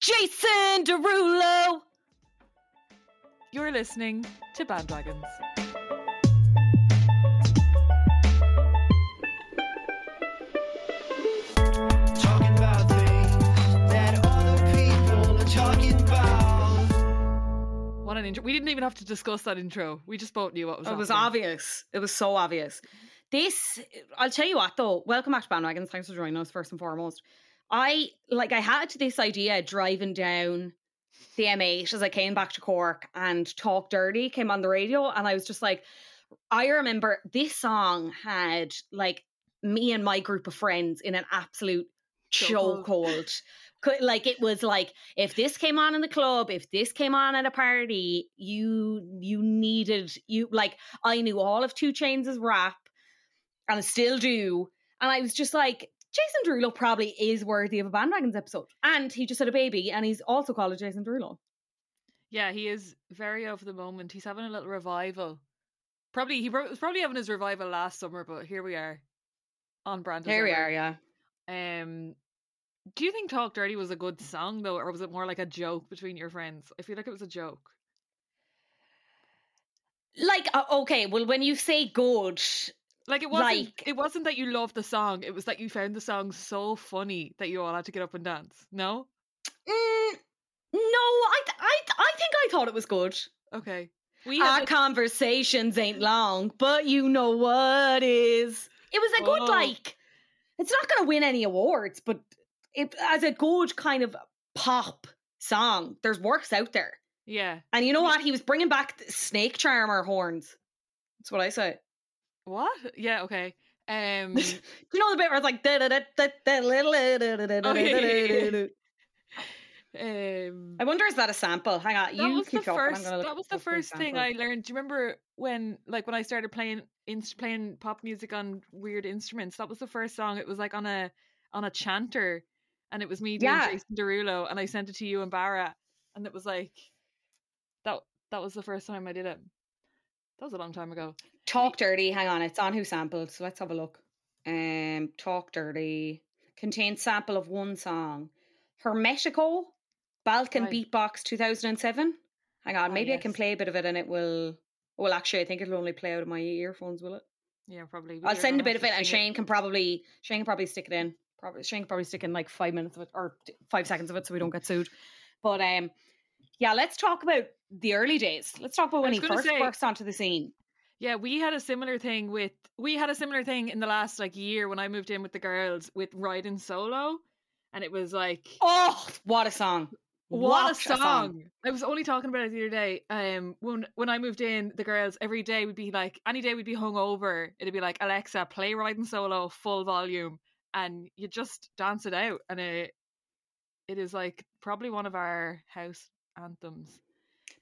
Jason Derulo. You're listening to Bandwagons. Talking about things that other people are talking about. What an intro. We didn't even have to discuss that intro. We just both knew what was It was happening. obvious. It was so obvious. This, I'll tell you what though. Welcome back to Bandwagons. Thanks for joining us first and foremost. I like. I had this idea driving down the M8 as I came back to Cork, and Talk Dirty came on the radio, and I was just like, I remember this song had like me and my group of friends in an absolute Chokehold. Like it was like if this came on in the club, if this came on at a party, you you needed you like I knew all of 2 Chainz' rap, and I still do, and I was just like. Jason Derulo probably is worthy of a Bandwagons episode. And he just had a baby, and he's also called Jason Derulo. Yeah, he is very over the moment. He's having a little revival. Probably he was probably having his revival last summer, but here we are on brand. Here we are, yeah. Um, do you think "Talk Dirty" was a good song though, or was it more like a joke between your friends? I feel like it was a joke. Like, uh, okay, well, when you say good, Like it wasn't. Like- it wasn't that you loved the song. It was that you found the song so funny that you all had to get up and dance. No. mm, no, I, I, I think I thought it was good. Okay. We Our a- conversations ain't long, but you know what is. It was a good, Oh. like, it's not going to win any awards, but it as a good kind of pop song. There's works out there. yeah. And you know what? He was bringing back the snake charmer horns. That's what I say. What? Yeah, okay. Um You know the bit where it's like um I wonder is that a sample? Hang on, that was the first that was the first thing I learned. Do you remember when like when I started playing in, playing pop music on weird instruments? That was the first song. It was like on a on a chanter and it was me doing yeah. Jason Derulo and I sent it to you and Barra and it was like that that was the first time I did it. That was a long time ago. Talk Dirty. Hang on, it's on Who Sampled. So let's have a look. Um, Talk Dirty contains sample of one song. Hermetico, Balkan Right. Beatbox 2007. Hang on, Ah, maybe I can play a bit of it and it will. Well, actually, I think it'll only play out of my earphones, will it? Yeah, probably. I'll send a bit of it, and Shane can probably Shane can probably stick it in. Probably Shane can probably stick in like five minutes of it or five seconds of it, so we don't get sued. But um, yeah, let's talk about the early days. Let's talk about when he first say- onto the scene. Yeah, we had a similar thing with we had a similar thing in the last like year when I moved in with the girls with riding solo, and it was like Oh, what a song! what, a, song. I was only talking about it the other day. Um, when when I moved in, the girls every day would be like any day we'd be hungover. It'd be like Alexa, play riding solo full volume, and you just dance it out, and it it is like probably one of our house anthems.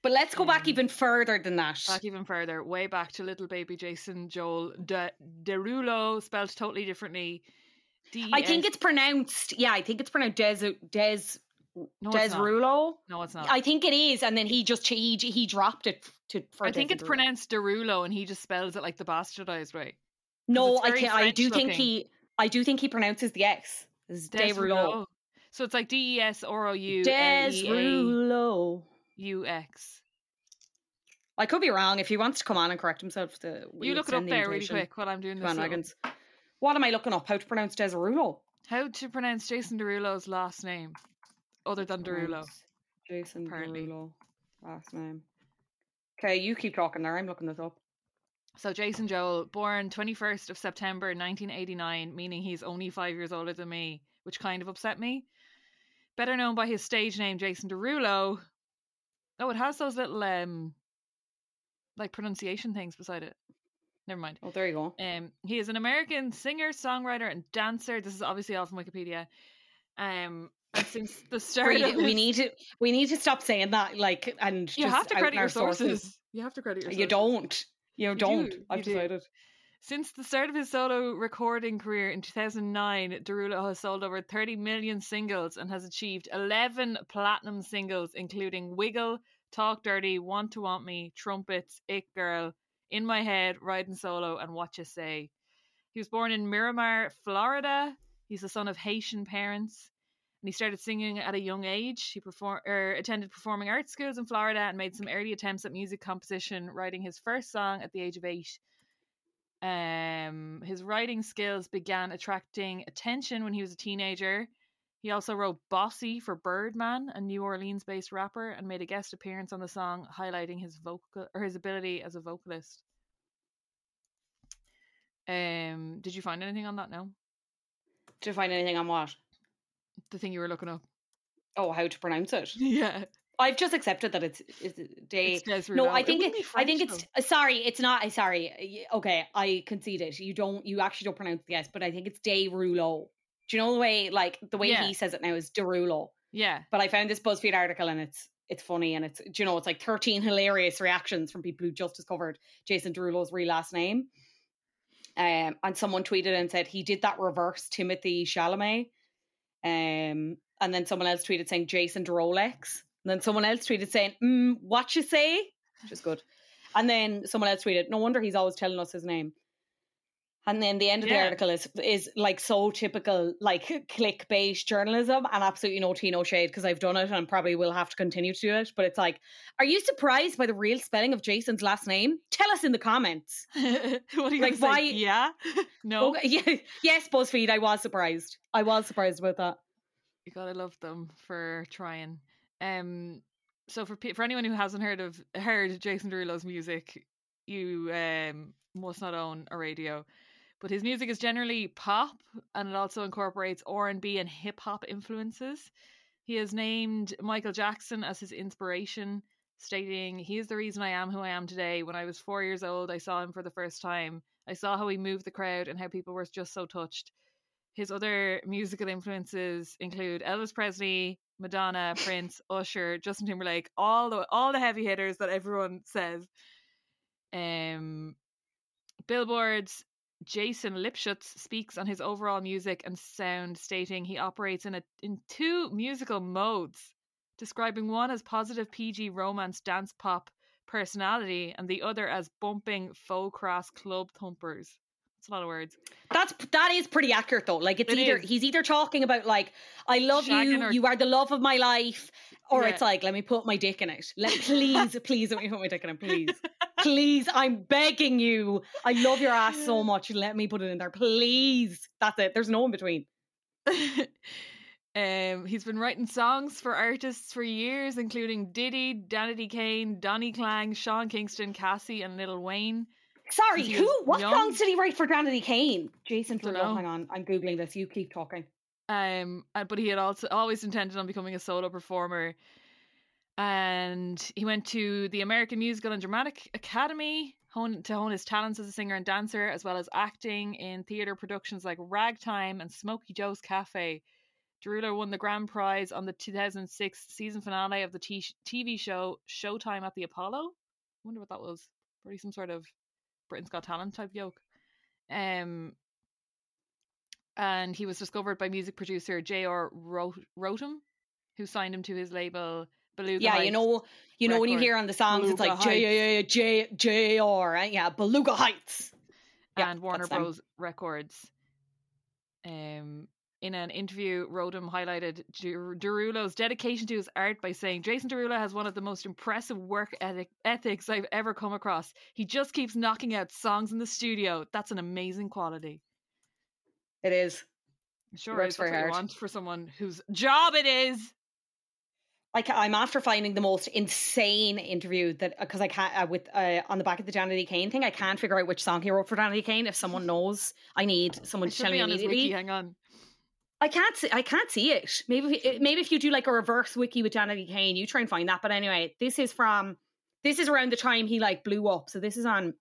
But let's go back Um, even further than that. Back even further, way back to little baby Jason Joel De- Derulo, spelled totally differently. I think it's pronounced. Yeah, I think it's pronounced Des Des no. Derulo. No, it's not. I think it is, and then he just he he dropped it to. For I think it's pronounced Derulo, and he just spells it like the bastardized way. No, I can I do French think he. I do think he pronounces the X. Derulo. So it's like D E S R O U L A Derulo. U X. I could be wrong. If he wants to come on and correct himself, the You look it up there really quick while I'm doing this. What am I looking up? How to pronounce Derulo? How to pronounce Jason Derulo's last name, other than Derulo? Jason apparently. Derulo. Last name. Okay, you keep talking there. I'm looking this up. So Jason Joel, born 21st of September 1989, meaning he's only five years older than me, which kind of upset me. Better known by his stage name Jason Derulo. Oh, it has those little um, like pronunciation things beside it. Never mind. Oh, there you go. Um, he is an American singer, songwriter, and dancer. This is obviously all from Wikipedia. Um, since the start of. We need to. We need to stop saying that. Like, and you just have to credit your sources. You have to credit your sources. You don't. You, don't. do, I've you decided. Since the start of his solo recording career in 2009, Derulo has sold over 30 million singles and has achieved 11 platinum singles, including Wiggle, Talk Dirty, Want to Want Me, Trumpets, It Girl, In My Head, Riding Solo, and What You Say. He was born in Miramar, Florida. He's the son of Haitian parents. And he started singing at a young age. He perform- er, attended performing arts schools in Florida and made some early attempts at music composition, writing his first song at the age of eight. Um, his writing skills began attracting attention when he was a teenager. He also wrote Bossy for Birdman, a New Orleans based rapper, and made a guest appearance on the song, highlighting his vocal or his ability as a vocalist. Um, did you find anything on that now? you find anything on what? The thing you were looking up. Oh, how to pronounce it? Yeah. I've just accepted that it's, it's day. It's No, Rouleau. I think it, be I think it's uh, sorry. It's not. I sorry. Okay, I concede it. You don't. You actually don't pronounce the S, but I think it's Derulo. Do you know the way like the way Yeah. he says it now is Derulo? Yeah. But I found this BuzzFeed article and it's it's funny and it's do you know it's like 13 hilarious reactions from people who just discovered Jason Derulo's real last name. Um, and someone tweeted and said he did that reverse Timothée Chalamet. Um, and then someone else tweeted saying Jason Derolex. And then someone else tweeted saying, mm, "What you say?" Which is good. And then someone else tweeted, "No wonder he's always telling us his name." And then the end of the article is is like so typical, like clickbait journalism, and absolutely no tea, no shade because I've done it and probably will have to continue to do it. But it's like, are you surprised by the real spelling of Jason's last name? Tell us in the comments. what are you Like, why- say? Yeah. no. Okay, yeah, yes, BuzzFeed, I was surprised. I was surprised about that. You gotta love them for trying. Um, so for for anyone who hasn't heard of heard Jason Derulo's music, you um must not own a radio. But his music is generally pop, and it also incorporates R and B and hip hop influences. He has named Michael Jackson as his inspiration, stating, "He is the reason I am who I am today. When I was four years old, I saw him for the first time. I saw how he moved the crowd and how people were just so touched." His other musical influences include Elvis Presley, Madonna, Prince, Usher, Justin Timberlake, all the all the heavy hitters that everyone says. Um, Billboard's Jason Lipshutz speaks on his overall music and sound, stating he operates in a in two musical modes, describing one as positive PG romance dance pop personality and the other as bumping faux cross club thumpers. That's a lot of words. That's that is pretty accurate though. Like it's It either is. he's either talking about like I love Shagging you, or- you are the love of my life, or Yeah. it's like let me put my dick in it. Let please, please let me put my dick in it, please, please. I'm begging you. I love your ass so much. Let me put it in there, please. That's it. There's no in between. um, he's been writing songs for artists for years, including Diddy, Danity Kane, Donnie Klang, Sean Kingston, Cassie, and Lil Wayne. Sorry, who? What young. songs did he write for Danity Kane? Jason Derulo. Hang on, I'm googling this. You keep talking. Um, uh, but he had also always intended on becoming a solo performer. And he went to the American Musical and Dramatic Academy hone, to hone his talents as a singer and dancer, as well as acting in theatre productions like Ragtime and Smokey Joe's Cafe. Derulo won the grand prize on the 2006 season finale of the t- TV show Showtime at the Apollo. I wonder what that was. Probably some sort of Britain's Got Talent type yoke. Um, and he was discovered by music producer J.R. Ro- Rotem, who signed him to his label Beluga. yeah, you Heights. know, you know when you hear on the songs, it's like J J J R, right? yeah, Beluga Heights. Yeah, and Warner that's them. Bros. Records. Um, in an interview, Rotem highlighted Der- Derulo's dedication to his art by saying, Jason Derulo has one of the most impressive work ethics I've ever come across. He just keeps knocking out songs in the studio. That's an amazing quality. It is. Sure, works is that's very what you hard. want for someone whose job it is. Ca- I'm after finding the most insane interview that because I can't uh, with uh, on the back of the Danity Kane thing. I can't figure out which song he wrote for Danity Kane. If someone knows, I need someone It to tell me on his immediately. wiki. Hang on. I can't see. I can't see it. Maybe if, maybe if you do like a reverse wiki with Danity Kane, you try and find that. But anyway, this is from this is around the time he like blew up. So this is on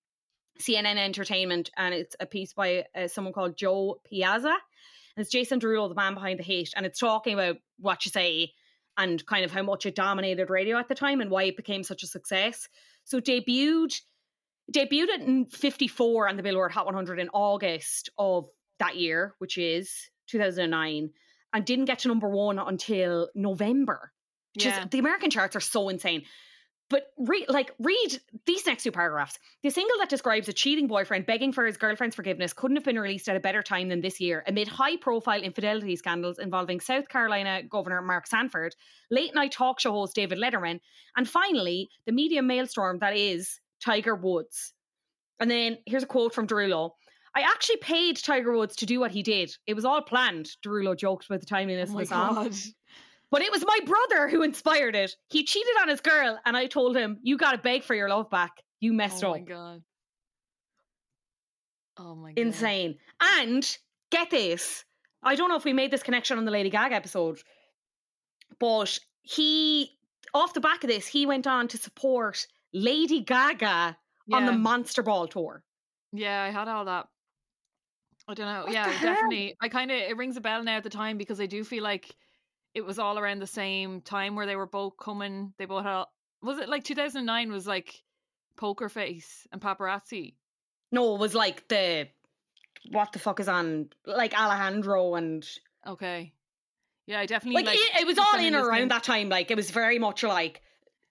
CNN Entertainment, and it's a piece by uh, someone called Jo Piazza, and it's Jason Derulo, the man behind the hate, and it's talking about what you say and kind of how much it dominated radio at the time and why it became such a success. So debuted debuted in 54 on the Billboard Hot 100 in August of that year, which is 2009, and didn't get to number one until November. Just Yeah. the American charts are so insane. But re- like read these next two paragraphs. The single that describes a cheating boyfriend begging for his girlfriend's forgiveness couldn't have been released at a better time than this year, amid high-profile infidelity scandals involving South Carolina Governor Mark Sanford, late-night talk show host David Letterman, and finally the media maelstrom that is Tiger Woods. And then here's a quote from Derulo. I actually paid Tiger Woods to do what he did. It was all planned. Derulo joked about the timeliness Oh of song. But it was my brother who inspired it. He cheated on his girl, and I told him, You gotta beg for your love back. You messed oh up. Oh my god. Oh my god. Insane. And get this. I don't know if we made this connection on the Lady Gaga episode, but he, off the back of this, he went on to support Lady Gaga on the Monster Ball tour. Yeah, I had all that. I don't know. What yeah, definitely. I kind of it rings a bell now at the time because I do feel like it was all around the same time where they were both coming. They both had. Was it like 2009? Was like Poker Face and Paparazzi. No, it was like the, what the fuck is on, like Alejandro and Okay. Yeah, I definitely like, like. it, it was all in around thing- that time. Like it was very much like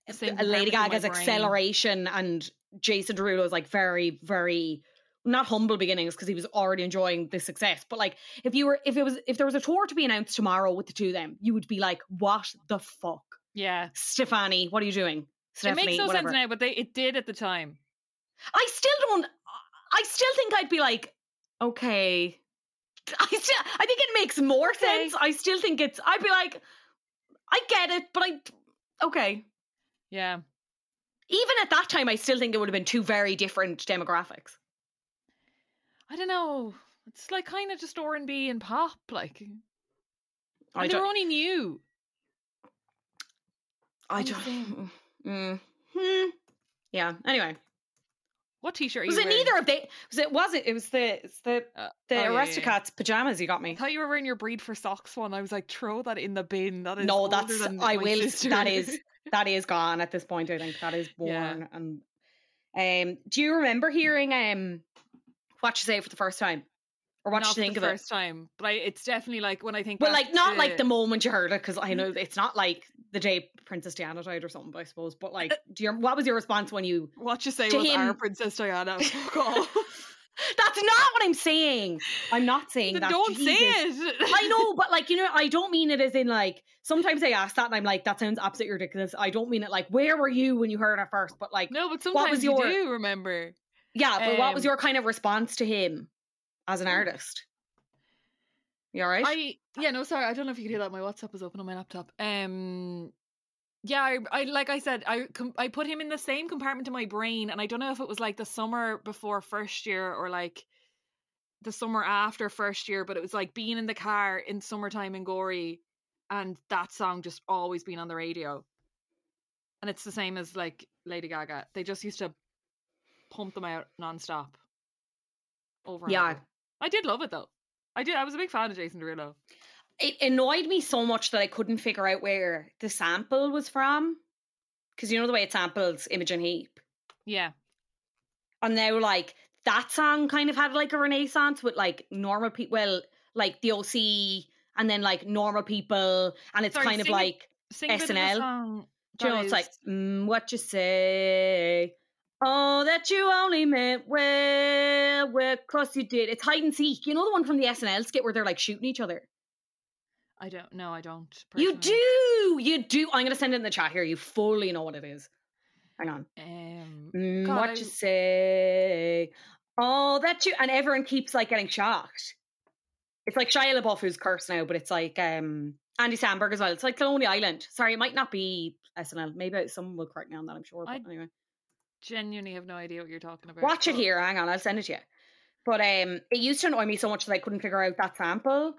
Lady compartment in my Gaga's acceleration and Jason Derulo's like very, very not humble beginnings because he was already enjoying the success. But like if you were if it was if there was a tour to be announced tomorrow with the two of them, you would be like, What the fuck? Yeah, Stefani, what are you doing? it makes no whatever. sense now, but they it did at the time. I still don't I still think I'd be like, okay. I still I think it makes more Okay. sense. I still think it's I'd be like, I get it, but I okay. Yeah, even at that time, I still think it would have been two very different demographics. I don't know. It's like kind of just R and B and pop, like. I And they were don't. only new. I don't. Mm, hmm. Yeah. Anyway, What T-shirt? are was it wearing? neither of they? Was it? Was it? It was the it's the Uh, the oh, yeah, yeah, yeah. Pajamas you got me. I thought you were wearing your breed for socks one. I was like, throw that in the bin. That is No, that's I will. sister. That is that is gone at this point. I think that is Yeah. worn. And um, do you remember hearing um, what you say for the first time, or what Not you for think the of it? first time, but I, it's definitely like when I think. Well, like not to- like the moment you heard it, because I mm. know it's not like the day Princess Diana died or something, I suppose. But uh, like, uh do you, what was your response when you? what you say to was our him- Princess Diana. That's not what I'm saying. I'm not saying Then that. Don't say it. I know, but like you know, I don't mean it as in like. Sometimes I ask that, and I'm like, that sounds absolutely ridiculous. I don't mean it like, where were you when you heard it first? But like, No, but What sometimes was you your- do remember. Yeah. But what was um, your kind of response to him as an artist? You all right? I yeah no sorry I don't know if you could hear that my WhatsApp is open on my laptop. Um, yeah, I, I like I said I com- I put him in the same compartment in my brain, and I don't know if it was like the summer before first year or like the summer after first year, but it was like being in the car in summertime in Gorey, and that song just always being on the radio. And it's the same as like Lady Gaga. They just used to pump them out nonstop. Over. and Yeah. over. I did love it though. I did. I was a big fan of Jason Derulo. it annoyed me so much that I couldn't figure out where the sample was from. Because you know the way it samples Imogen Heap. Yeah. And now, like, that song kind of had like a renaissance with like normal people. Well, like the OC and then like normal people, and it's Sorry, kind of like Sing a bit of the SNL. do you know it's like mm, what you say. Oh, that you only meant well, well, cause you did. It's hide and seek. You know the one from the SNL skit where they're like shooting each other. I don't. No, I don't. You do, you do. I'm gonna send it in the chat here. You fully know what it is. Hang on. Um, Mm, God, what I- you say? Oh, that you and everyone keeps like getting shocked. It's like Shia LaBeouf who's cursed now, but it's like um Andy Samberg as well. It's like Colony Island. Sorry, it might not be SNL. Maybe someone will correct me on that. I'm sure. But I- anyway, genuinely have no idea what you're talking about. watch it here. Hang on, I'll send it to you. But um, it used to annoy me so much that I couldn't figure out that sample.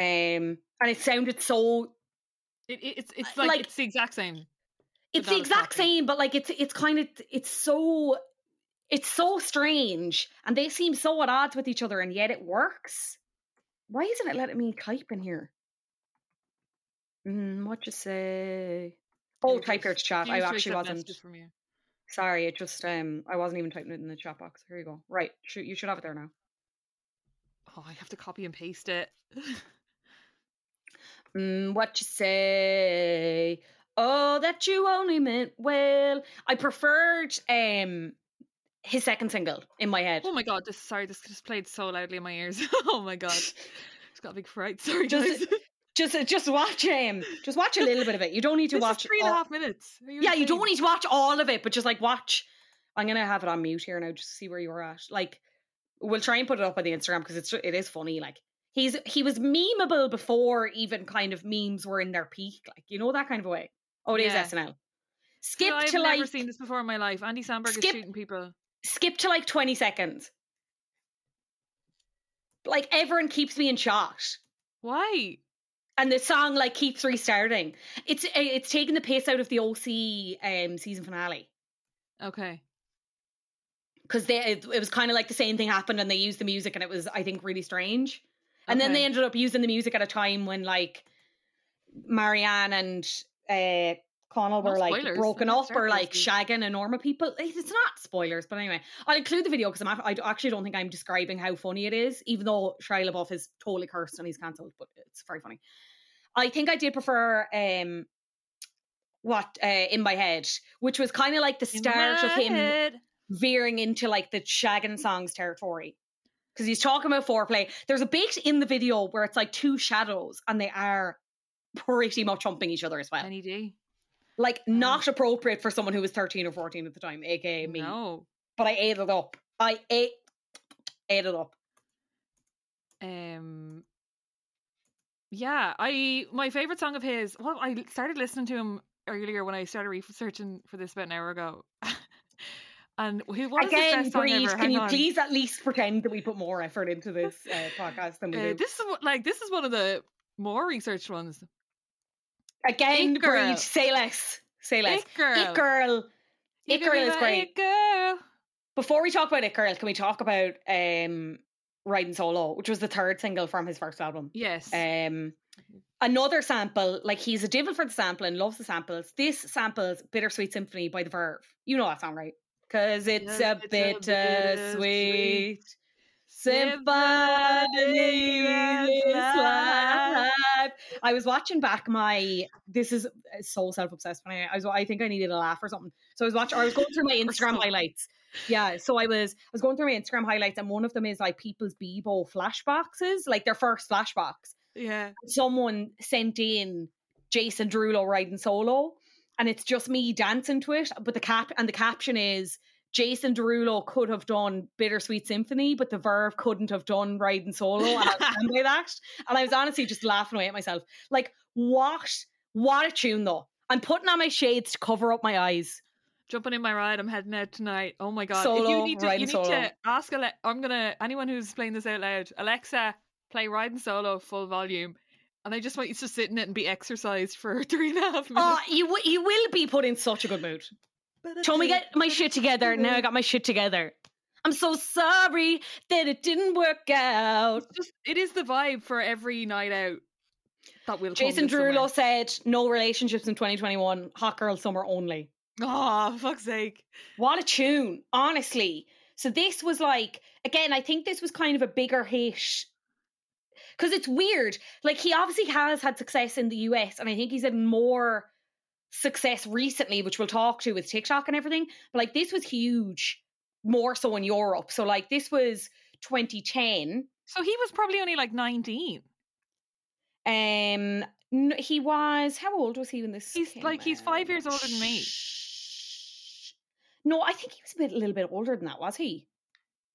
Um, and it sounded so It, it- it's it's Uh, like, like- it's the exact same. it's the exact same, but like it's it's kind of it's so it's so strange, and they seem so at odds with each other, and yet it works. Why isn't it letting me type in here? Mm, what you say? Oh, type here to chat. I actually wasn't. From you. Sorry, it just um I wasn't even typing it in the chat box. Here you go. Right, shoot, you should have it there now. Oh, I have to copy and paste it. Mm, what you say? Oh, that you only meant well. I preferred um his second single in my head. oh my god! This sorry, this just played so loudly in my ears. oh my god! It's got a big fright. Sorry, Just- guys. Just uh, just watch him. Just watch a little bit of it. You don't need to this watch is three and a half minutes. Are Yeah, you don't need to watch all of it, but just like watch. I'm gonna have it on mute here now, just to see where you're at. Like, we'll try and put it up on the Instagram because it's it is funny. Like, he's he was memeable before even kind of memes were in their peak. Like, you know that kind of a way. Oh, it is Yeah. SNL. No, Skip I've to never like seen this before in my life. Andy Samberg Skip- is shooting people. skip to like 20 seconds. Like everyone keeps me in shot. Why? And the song like keeps restarting. It's eh, it's taking the pace out of the OC um season finale. Okay. Because they it, it was kind of like the same thing happened and they used the music and it was I think really strange. And then they ended up using the music at a time when like Marianne and uh Connell No were like spoilers. broken didn't up or like shagging and normal people. It's not spoilers, but anyway, I'll include the video because I'm I actually don't think I'm describing how funny it is, even though Shia LaBeouf is totally cursed and he's cancelled, but it's very funny. I think I did prefer um what uh, in my head, which was kind of like the start of him head. veering into like the shagging songs territory. Because he's talking about foreplay. There's a bit in the video where it's like two shadows and they are pretty much humping each other as well. Any day. Like not appropriate for someone who was 13 or 14 at the time, aka me. No. But I ate it up. I ate ate it up. Um. Yeah, I my favorite song of his. Well, I started listening to him earlier when I started researching for this about an hour ago. and who his Again, song Bríd, can Hang you on. please at least pretend that we put more effort into this uh, podcast than we Uh, do? this is like this is one of the more researched ones. Again. Bríd, say less. Say less. It girl. It Girl. It Girl is great. It girl. Before we talk about It Girl, can we talk about um Riding Solo, which was the third single from his first album? Yes. Um another sample, like he's a devil for the sample and loves the samples. This samples Bittersweet Symphony by the Verve. You know that song, right? Cause it's Yeah, a it's a bittersweet bittersweet symphony in symphony this of life. life. I was watching back my. This is uh, so self obsessed. When I, I was, I think I needed a laugh or something. So I was watching. I was going through my Instagram highlights. Yeah, so I was I was going through my Instagram highlights, and one of them is like people's Bebo flashboxes, like their first flashbox yeah. someone sent in Jason Derulo riding solo, and it's just me dancing to it. But the cap and the caption is Jason Derulo could have done Bittersweet Symphony, but the Verve couldn't have done riding solo. And I by that. And I was honestly just laughing away at myself. Like, what? What a tune though. I'm putting on my shades to cover up my eyes. Jumping in my ride, I'm heading out tonight. Oh my god! if Solo, you need to, you need solo. to ask. Ale- I'm gonna anyone who's playing this out loud. Alexa, play riding solo full volume, and I just want you to sit in it and be exercised for three and a half oh, minutes. Oh, you w- you will be put in such a good mood. Told me get my shit together. Now I got my shit together. I'm so sorry that it didn't work out. It's just it is the vibe for every night out. That will. Jason Derulo said no relationships in 2021. Hot girl summer only. Oh, fuck's sake! What a tune, honestly. So this was like again. I think this was kind of a bigger hit because it's weird. Like he obviously has had success in the US, and I think he's had more success recently, which we'll talk to with TikTok and everything. But like this was huge, more so in Europe. So like this was 2010. So he was probably only like 19. Um, he was how old was he when this? He's like he's five years older than me. No, I think he was a bit, a little bit older than that. Was he?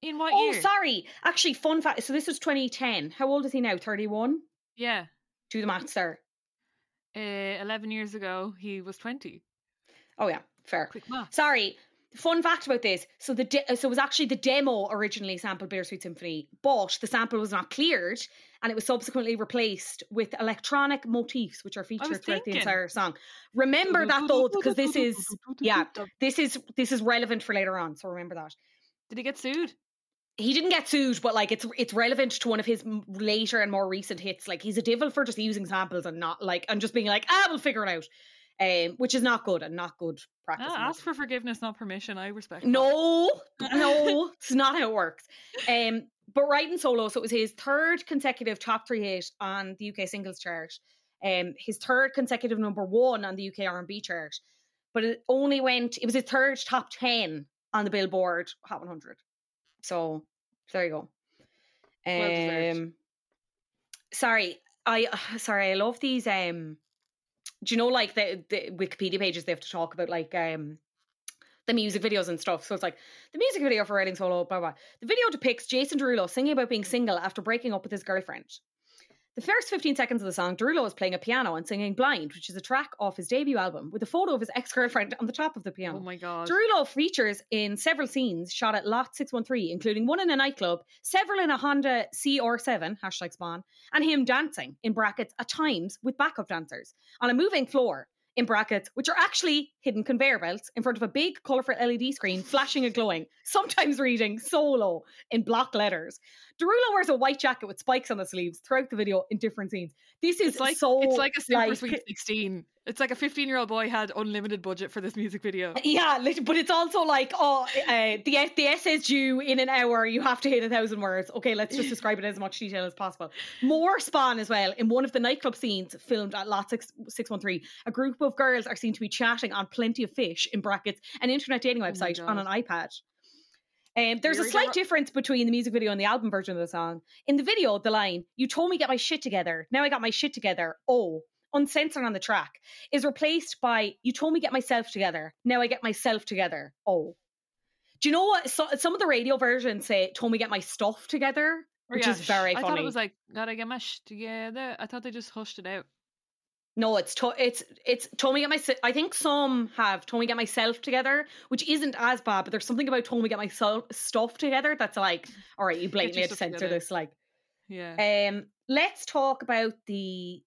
In what oh, year? sorry. Actually, fun fact. So this was 2010. How old is he now? 31. Yeah. Do the maths there. Uh, 11 years ago, he was 20. Oh yeah, fair. Quick math. Sorry. Fun fact about this: so the de- so it was actually the demo originally sampled Bittersweet Symphony, but the sample was not cleared, and it was subsequently replaced with electronic motifs, which are featured throughout the entire song. Remember that though, because this is yeah, this is this is relevant for later on. So remember that. Did he get sued? He didn't get sued, but like it's it's relevant to one of his later and more recent hits. Like he's a devil for just using samples and not like and just being like, ah, we'll figure it out, um, which is not good and not good practice. Ah, ask for forgiveness, not permission. I respect. no, no, it's not how it works. Um, but writing solo, so it was his third consecutive top three hit on the UK singles chart. Um, his third consecutive number one on the UK R&B chart, but it only went. It was his third top ten on the Billboard Hot 100. So there you go. Well. Um, sorry, I sorry, I love these. Um, do you know like the the Wikipedia pages they have to talk about like um the music videos and stuff. So it's like the music video for Writing Solo, blah blah. The video depicts Jason Derulo singing about being single after breaking up with his girlfriend. The first 15 seconds of the song, Derulo is playing a piano and singing Blind, which is a track off his debut album, with a photo of his ex girlfriend on the top of the piano. Oh my god. Derulo features in several scenes shot at Lot 613, including one in a nightclub, several in a Honda CR7, hashtag spawn, and him dancing, in brackets, at times with backup dancers, on a moving floor, in brackets, which are actually hidden conveyor belts in front of a big, colourful LED screen flashing and glowing, sometimes reading solo in block letters. Derulo wears a white jacket with spikes on the sleeves throughout the video in different scenes. This is It's like so it's like a super like- sweet 16. It's like a 15 year old boy had unlimited budget for this music video. Yeah, but it's also like, oh, uh, the the essay is due in an hour. You have to hit a thousand words. Okay, let's just describe it as much detail as possible. More spawn as well. In one of the nightclub scenes filmed at Lot Six Six One Three, a group of girls are seen to be chatting on Plenty of Fish in brackets, an internet dating my website on an iPad. Um, there's a slight difference between the music video and the album version of the song. In the video, the line "You told me get my shit together. Now I got my shit together." Oh, uncensored on the track is replaced by "You told me get myself together. Now I get myself together." Oh, do you know what? So, some of the radio versions say "Told me get my stuff together," which yeah, is very I funny. thought it was like, gotta get my sh together. I thought they just hushed it out. No, it's to- it's it's told me get my. I think some have told me get myself together, which isn't as bad. But there's something about told me get my so- stuff together that's like, all right, you blatantly have to censor together. this. Like, Yeah. um, let's talk about the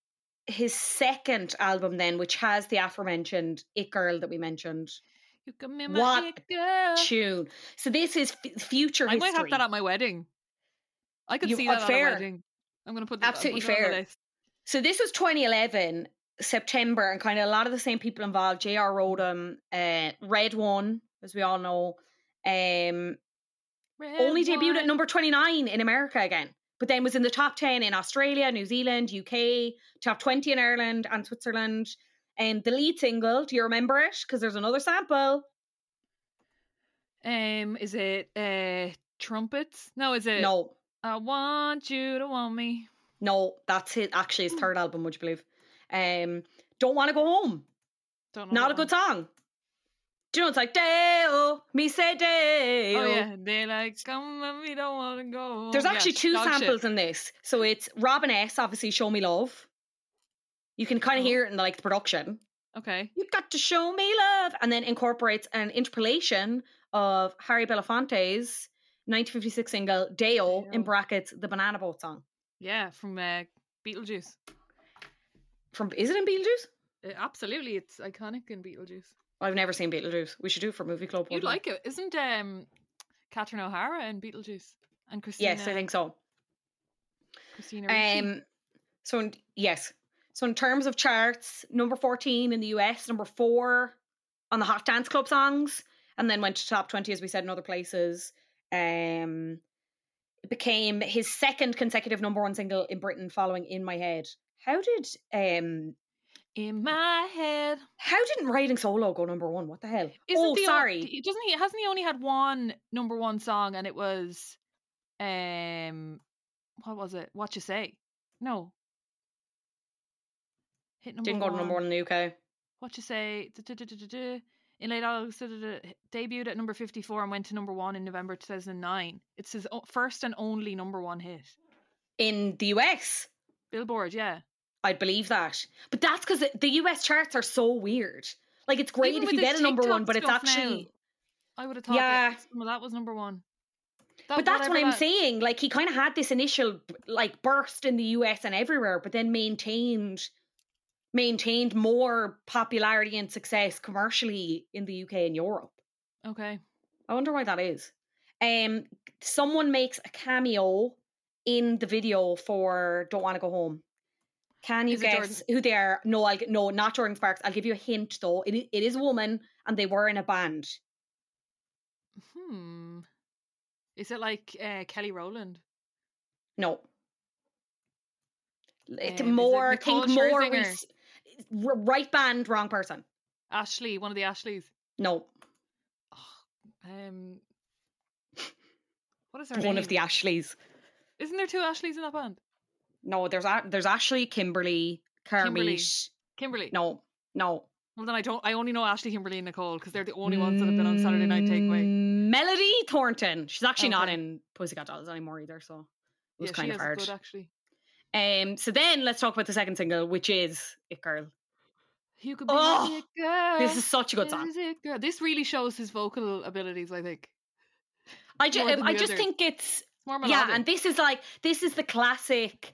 his second album then, which has the aforementioned "It Girl" that we mentioned you in my what it girl. tune. So this is f- future I history. might have that at my wedding. I could You- see that fair. a wedding. I'm gonna put that Absolutely put it on the fair. list. So this was 2011 September, and kind of a lot of the same people involved. J.R. Rotem, uh, Red One, as we all know, um, only Red debuted at number 29 in America again, but then was in the top 10 in Australia, New Zealand, UK, top 20 in Ireland and Switzerland. And the lead single, do you remember it? Because there's another sample. Um, is it uh trumpets? No, is it? No, I want you to want me. no, that's it. actually his third album, would you believe? Um, Don't Want to Go Home. Don't. Not a good song. Do you know it's like Deo, me say Deo. Oh yeah, they like come and we don't want to go. There's actually two dog shit. samples in this. So it's Robin S, obviously Show Me Love. You can kind of Oh. hear it in the, like the production. Okay. You've got to show me love, and then incorporates an interpolation of Harry Belafonte's 1956 single Day-O in brackets the Banana Boat song Yeah, from uh, Beetlejuice. From. Is it in Beetlejuice? Uh, absolutely, it's iconic in Beetlejuice. I've never seen Beetlejuice. We should do it for movie club. You'd like it, isn't um, Catherine O'Hara in Beetlejuice and Christina? Yes, I think so. Christina. Ricci. Um, so in, yes, so in terms of charts, number fourteen in the US, number four on the Hot Dance Club songs, and then went to top twenty as we said in other places. Um, became his second consecutive number one single in Britain following In My Head. How did um In my head. how didn't Riding Solo go number one? What the hell? Isn't oh, sorry. doesn't he? Hasn't he only had one number one song, and it was, um, what was it? What you say? No. Hit number Didn't go to number one in the UK. What you say? In late August, debuted at number fifty-four and went to number one in November two thousand and nine. It's his first and only number one hit. In the US, Billboard, yeah. I'd believe that. But that's because the US charts are so weird. Like it's great Even if you get a number one, but it's stuff now, actually I would have thought Yeah. that some of that was number one. That- but that's what I'm that- saying. Like he kind of had this initial like burst in the US and everywhere, but then maintained maintained more popularity and success commercially in the UK and Europe. Okay. I wonder why that is. Um, someone makes a cameo in the video for "Don't Want to Go Home." Can you Is Jordin- guess who they are? No, I'll no, not Jordin Sparks. I'll give you a hint though. It, it is a woman, and they were in a band. Hmm. Is it like uh, Kelly Rowland? No. It- Um, is it more think more Scherzinger? rec- right band, wrong person. Ashley, one of the Ashleys. No, Um. What is her one name? of the Ashleys. Isn't there two Ashleys in that band? No, there's a- there's Ashley, Kimberly, Carmit. Kimberly. Kimberly. No, no. Well, then I don't. I only know Ashley, Kimberly, and Nicole because they're the only ones that have been on Saturday Night Takeaway. Melody Thornton. She's actually not Okay. in Pussycat Dolls anymore either, so it was yeah, kind of hard. good actually. Um, so then let's talk about the second single, which is "It Girl." You could be Oh, it girl. This is such a good song. is it, girl. This really shows his vocal abilities. I think. I just, I just others. think it's It's more yeah, and this is like this is the classic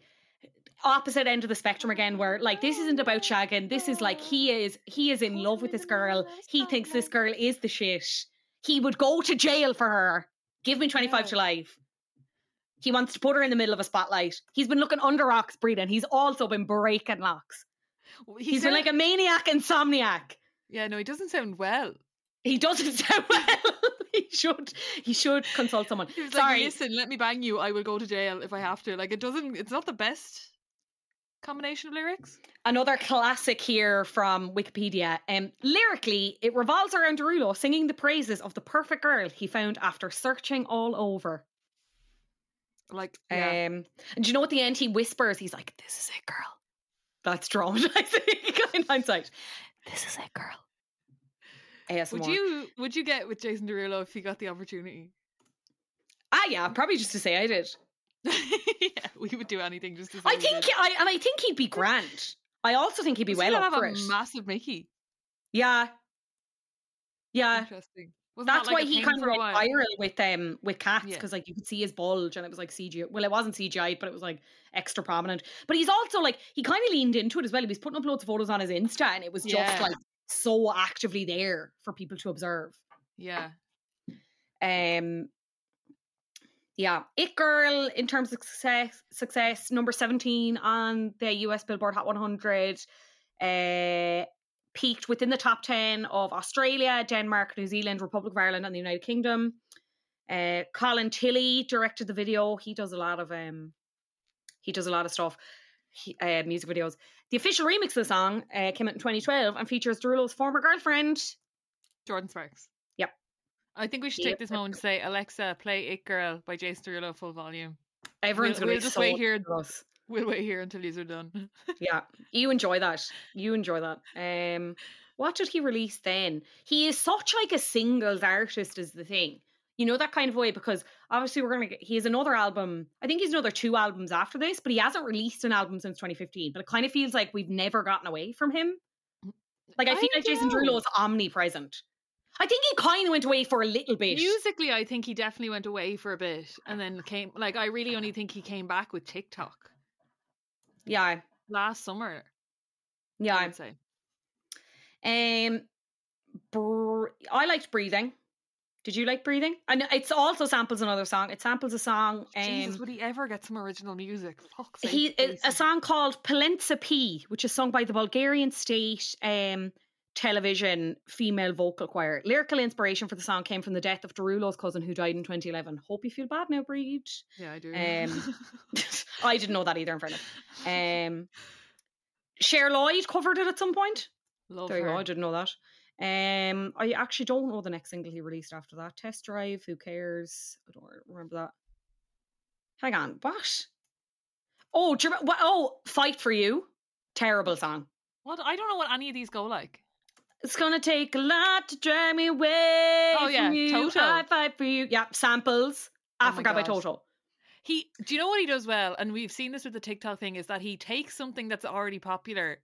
opposite end of the spectrum again where like this isn't about shagging. This is like he is he is in love with this girl. He thinks this girl is the shit. He would go to jail for her. Give me 25 to life. He wants to put her in the middle of a spotlight. He's been looking under rocks breathing. He's also been breaking locks. He he's been like a maniac insomniac. Yeah, no, he doesn't sound well. he doesn't sound well. He should he should consult someone. He was sorry. Like, "Listen, let me bang you. I will go to jail if I have to." Like, it doesn't. It's not the best combination of lyrics. Another classic here from Wikipedia. Um, lyrically, it revolves around Derulo singing the praises of the perfect girl he found after searching all over. Like, yeah. Um, and do you know at the end he whispers, he's like, This is it, girl. That's traumatizing in hindsight. This is it, girl. ASMR. would you would you get with Jason Derulo if you got the opportunity? Ah, yeah, probably just to say I did. yeah, we would do anything just to. I think. I and I think he'd be grand. I also think he'd be Does he well up have for a it. massive Mickey. yeah, yeah. Interesting. Wasn't That's that like why he kind of went while? viral with um with cats Yeah. because like you could see his bulge and it was like CGI. Well, it wasn't CGI, but it was like extra prominent. But he's also like he kind of leaned into it as well. He was putting up loads of photos on his Insta, and it was just Yeah. like so actively there for people to observe. Yeah. Um, yeah, It Girl in terms of success, success number seventeen on the US Billboard Hot 100. Uh, peaked within the top 10 of Australia, Denmark, New Zealand, Republic of Ireland, and the United Kingdom. Uh, Colin Tilley directed the video. He does a lot of um, he does a lot of stuff, he, uh, music videos. The official remix of the song uh, came out in 2012 and features Derulo's former girlfriend. Jordin Sparks. I think we should take this moment to say, Alexa, play It Girl by Jason Derulo full volume. Everyone's We'll- gonna we'll just so wait here. We'll wait here until these are done. yeah. You enjoy that. You enjoy that. Um what did he release then? He is such like a singles artist is the thing. You know that kind of way? Because obviously we're gonna get he has another album i think he's another two albums after this but he hasn't released an album since 2015 but it kind of feels like we've never gotten away from him. Like i, I feel like jason. Derulo is omnipresent i think he kind of went away for a little bit Musically, I think he definitely went away for a bit and then came. Like, I really only think he came back with TikTok yeah last summer. Yeah. I would say. Um, br- I liked breathing. Did you like breathing? And it's also samples another song. It samples a song. Jesus, Um, would he ever get some original music? Fuck's sake, he a, a song called Palensa P, which is sung by the Bulgarian state. Um, television female vocal choir. Lyrical inspiration for the song came from the death of Derulo's cousin who died in 2011. Hope you feel bad now, Bríd. Yeah, I do. Um, I didn't know that either in fairness. Um, Cher Lloyd covered it at some point. Love There you her. go. I didn't know that. Um, I actually don't know the next single he released after that. Test Drive. Who cares? I don't remember that. Hang on. What? Oh, do you remember, what, oh, Fight for You. Terrible song. What? I don't know what any of these go like. It's gonna take a lot to drive me away. Oh, yeah, from you. Toto. I fight for you. Yeah, samples. Oh Africa by. Toto. He, do you know what he does well? And we've seen this with the TikTok thing is that he takes something that's already popular,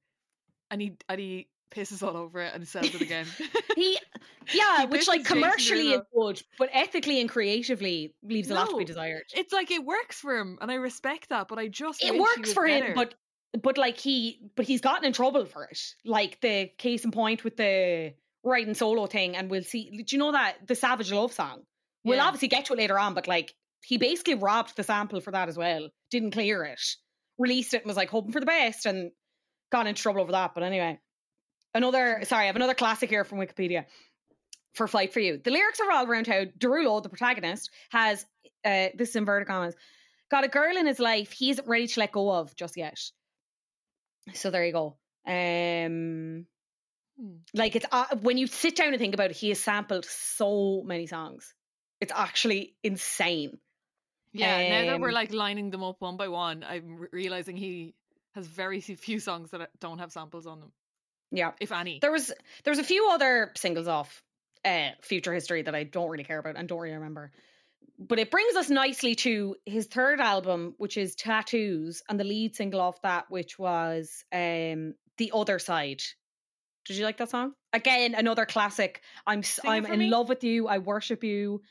and he and he pisses all over it and sells it again. He, yeah, He which like commercially is good, but ethically and creatively leaves a lot to be desired. it's like it works for him, and I respect that. But I just it works for him, but but like he but he's gotten in trouble for it. Like the case in point with the Riding Solo thing, and we'll see. Do you know that the Savage Love song? We'll Yeah. obviously get to it later on, but like he basically robbed the sample for that as well. Didn't clear it, released it, and was like hoping for the best, and got into trouble over that. But anyway, another sorry, I have another classic here from Wikipedia for Fight for You. The lyrics are all around how Derulo, the protagonist, has uh, this is inverted commas, got a girl in his life he isn't ready to let go of just yet. So there you go. Um, Hmm. like it's uh, when you sit down and think about it, he has sampled so many songs. It's actually insane. yeah, now that we're um, like lining them up one by one, I'm re- realizing he has very few songs that don't have samples on them, Yeah, if any. there was there was a few other singles off uh, Future History that I don't really care about and don't really remember. But it brings us nicely to his third album, which is Tattoos, and the lead single off that, which was um, The Other Side. Did you like that song? Again, another classic. I'm Sing I'm in me. love with you. I worship you.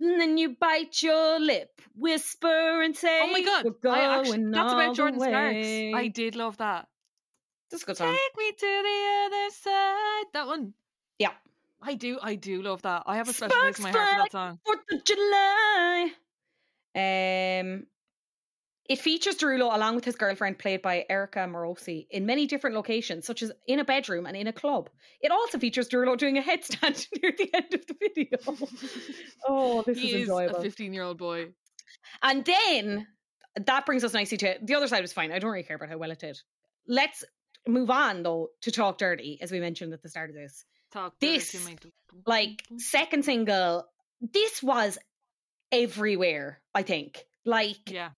And then you bite your lip, whisper and say, Oh my god, "We're I actually, that's about Jordin Sparks. I did love that. That's a good song. Take me to the other side. That one. Yeah. I do, I do love that. I have a special place in my heart for that song. Fourth of July. Um, it features Derulo along with his girlfriend, played by Erica Morosi, in many different locations, such as in a bedroom and in a club. It also features Derulo doing a headstand near the end of the video. oh, this he is is enjoyable. a 15 year old boy. And then that brings us nicely to the other side was fine. I don't really care about how well it did. Let's move on though to Talk Dirty, as we mentioned at the start of this. Talk This. Like second single, this was everywhere, I think. Like yeah.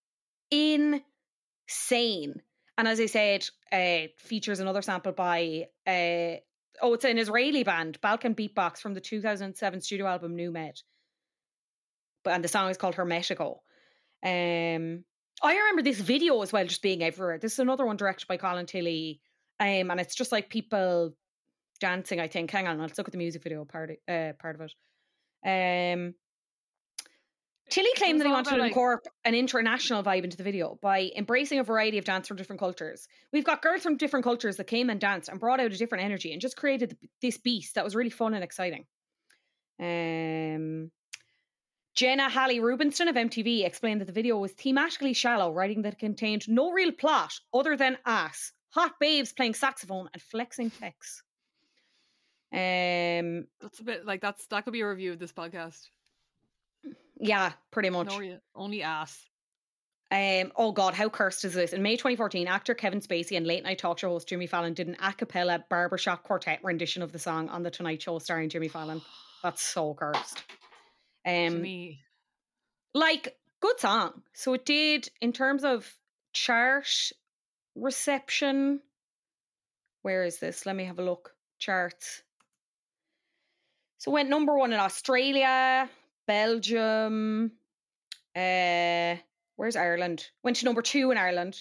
insane. And as I said, uh, features another sample by uh, oh, it's an Israeli band, Balkan Beatbox from the 2007 studio album Nu Med. But and the song is called Hermetico. Um, I remember this video as well, just being everywhere. This is another one directed by Colin Tilley, um, and it's just like people dancing. I think. Hang on, let's look at the music video part of, uh, part of it. Um, Tilley claimed that he wanted to like- incorporate an international vibe into the video by embracing a variety of dance from different cultures. We've got girls from different cultures that came and danced and brought out a different energy and just created this beast that was really fun and exciting. Um, Jenna Halley Rubinson of MTV explained that the video was thematically shallow, writing that it contained no real plot other than ass, hot babes playing saxophone, and flexing pecs. Um, That's a bit like that's that could be a review of this podcast. yeah, pretty much. No, only ass. Um, oh God, how cursed is this? In May 2014, actor Kevin Spacey and late night talk show host Jimmy Fallon did an a cappella barbershop quartet rendition of the song on The Tonight Show starring Jimmy Fallon. That's so cursed. Um, Jimmy. like, good song. So it did, in terms of chart reception, where is this? Let me have a look. Charts. So it went number one in Australia, Belgium, uh, where's Ireland? Went to number two in Ireland.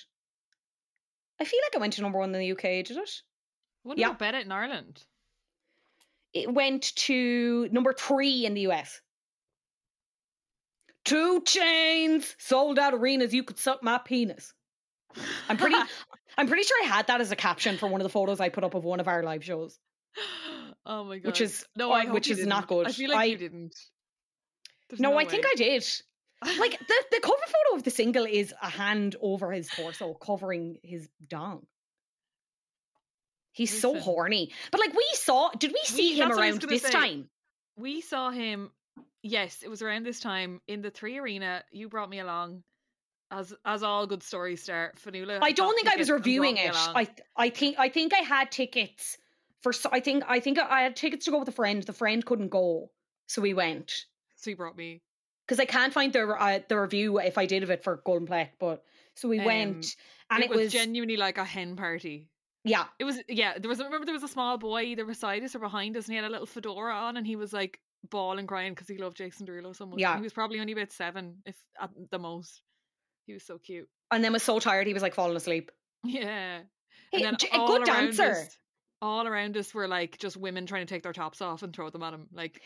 I feel like it went to number one in the UK, did it? Wouldn't yeah. bet it in Ireland. It went to number three in the US. 2 Chainz sold out arenas. You could suck my penis. I'm pretty. I'm pretty sure I had that as a caption for one of the photos I put up of one of our live shows. oh my god. Which is- no, I which is not didn't. good. I feel like I- you didn't. There's no, no I think. I did. Like the, the cover photo of the single is a hand over his torso, covering his dong. He's so horny. But like we saw, did we see him I was around this say. time? We saw him. Yes, it was around this time in the three arena. You brought me along, as as all good stories start. Fionnuala. I don't think I was tickets and brought reviewing it. I I think I think I had tickets for. so- I think I think I had tickets to go with a friend. The friend couldn't go, so we went so you brought me. because I can't find the uh, the review if I did of it for GoldenPlec. But so we Um, went, and it, it, was, genuinely like a hen party. yeah. It was yeah. There was remember there was a small boy either beside us or behind us, and he had a little fedora on, and he was like bawling, crying because he loved Jason Derulo so much. Yeah. he was probably only about seven, if at the most. He was so cute. And then was so tired he was like falling asleep. Yeah. Hey, and then j- a good dancer. us- all around us were like just women trying to take their tops off and throw them at him. Like,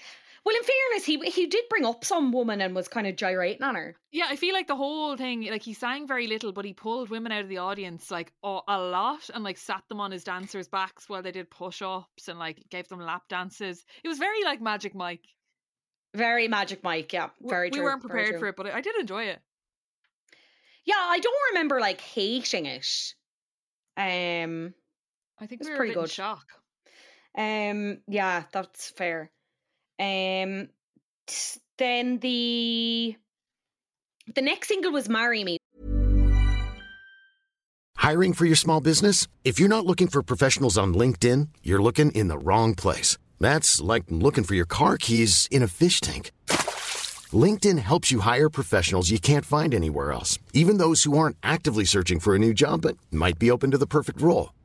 Well, in fairness, he he did bring up some woman and was kind of gyrating on her. yeah, I feel like the whole thing, like he sang very little, but he pulled women out of the audience like a, a lot and like sat them on his dancers' backs while they did push ups and like gave them lap dances. It was very like Magic Mike. Very Magic Mike, yeah, very we true. weren't prepared for it, but I did enjoy it. Yeah, I don't remember like hating it. Um, I think It was we were pretty a bit in good. shock. um, yeah, that's fair. Um, t- then the the next single was "Marry Me." Hiring for your small business? If you're not looking for professionals on LinkedIn, you're looking in the wrong place. That's like looking for your car keys in a fish tank. LinkedIn helps you hire professionals you can't find anywhere else, even those who aren't actively searching for a new job but might be open to the perfect role.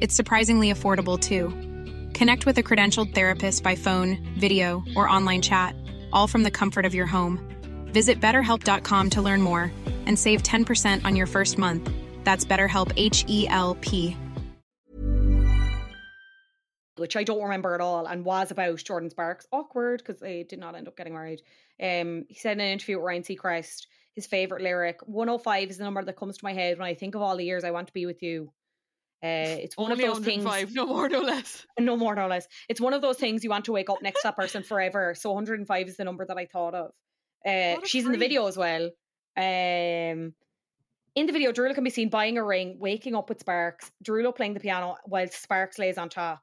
It's surprisingly affordable too. Connect with a credentialed therapist by phone, video, or online chat, all from the comfort of your home. Visit betterhelp.com to learn more and save 10% on your first month. That's BetterHelp H E L P. which I don't remember at all, and was about Jordin Sparks. Awkward because they did not end up getting married. Um, he said in an interview with Ryan Seacrest, his favorite lyric, 105 is the number that comes to my head when I think of all the years I want to be with you. Uh, it's one Only of those things, no more, no less. no more, no less. It's one of those things you want to wake up next to that person forever. So 105 is the number that I thought of. Uh, she's in the video as well. Um, in the video, Derulo can be seen buying a ring, waking up with Sparks, Derulo playing the piano while Sparks lays on top.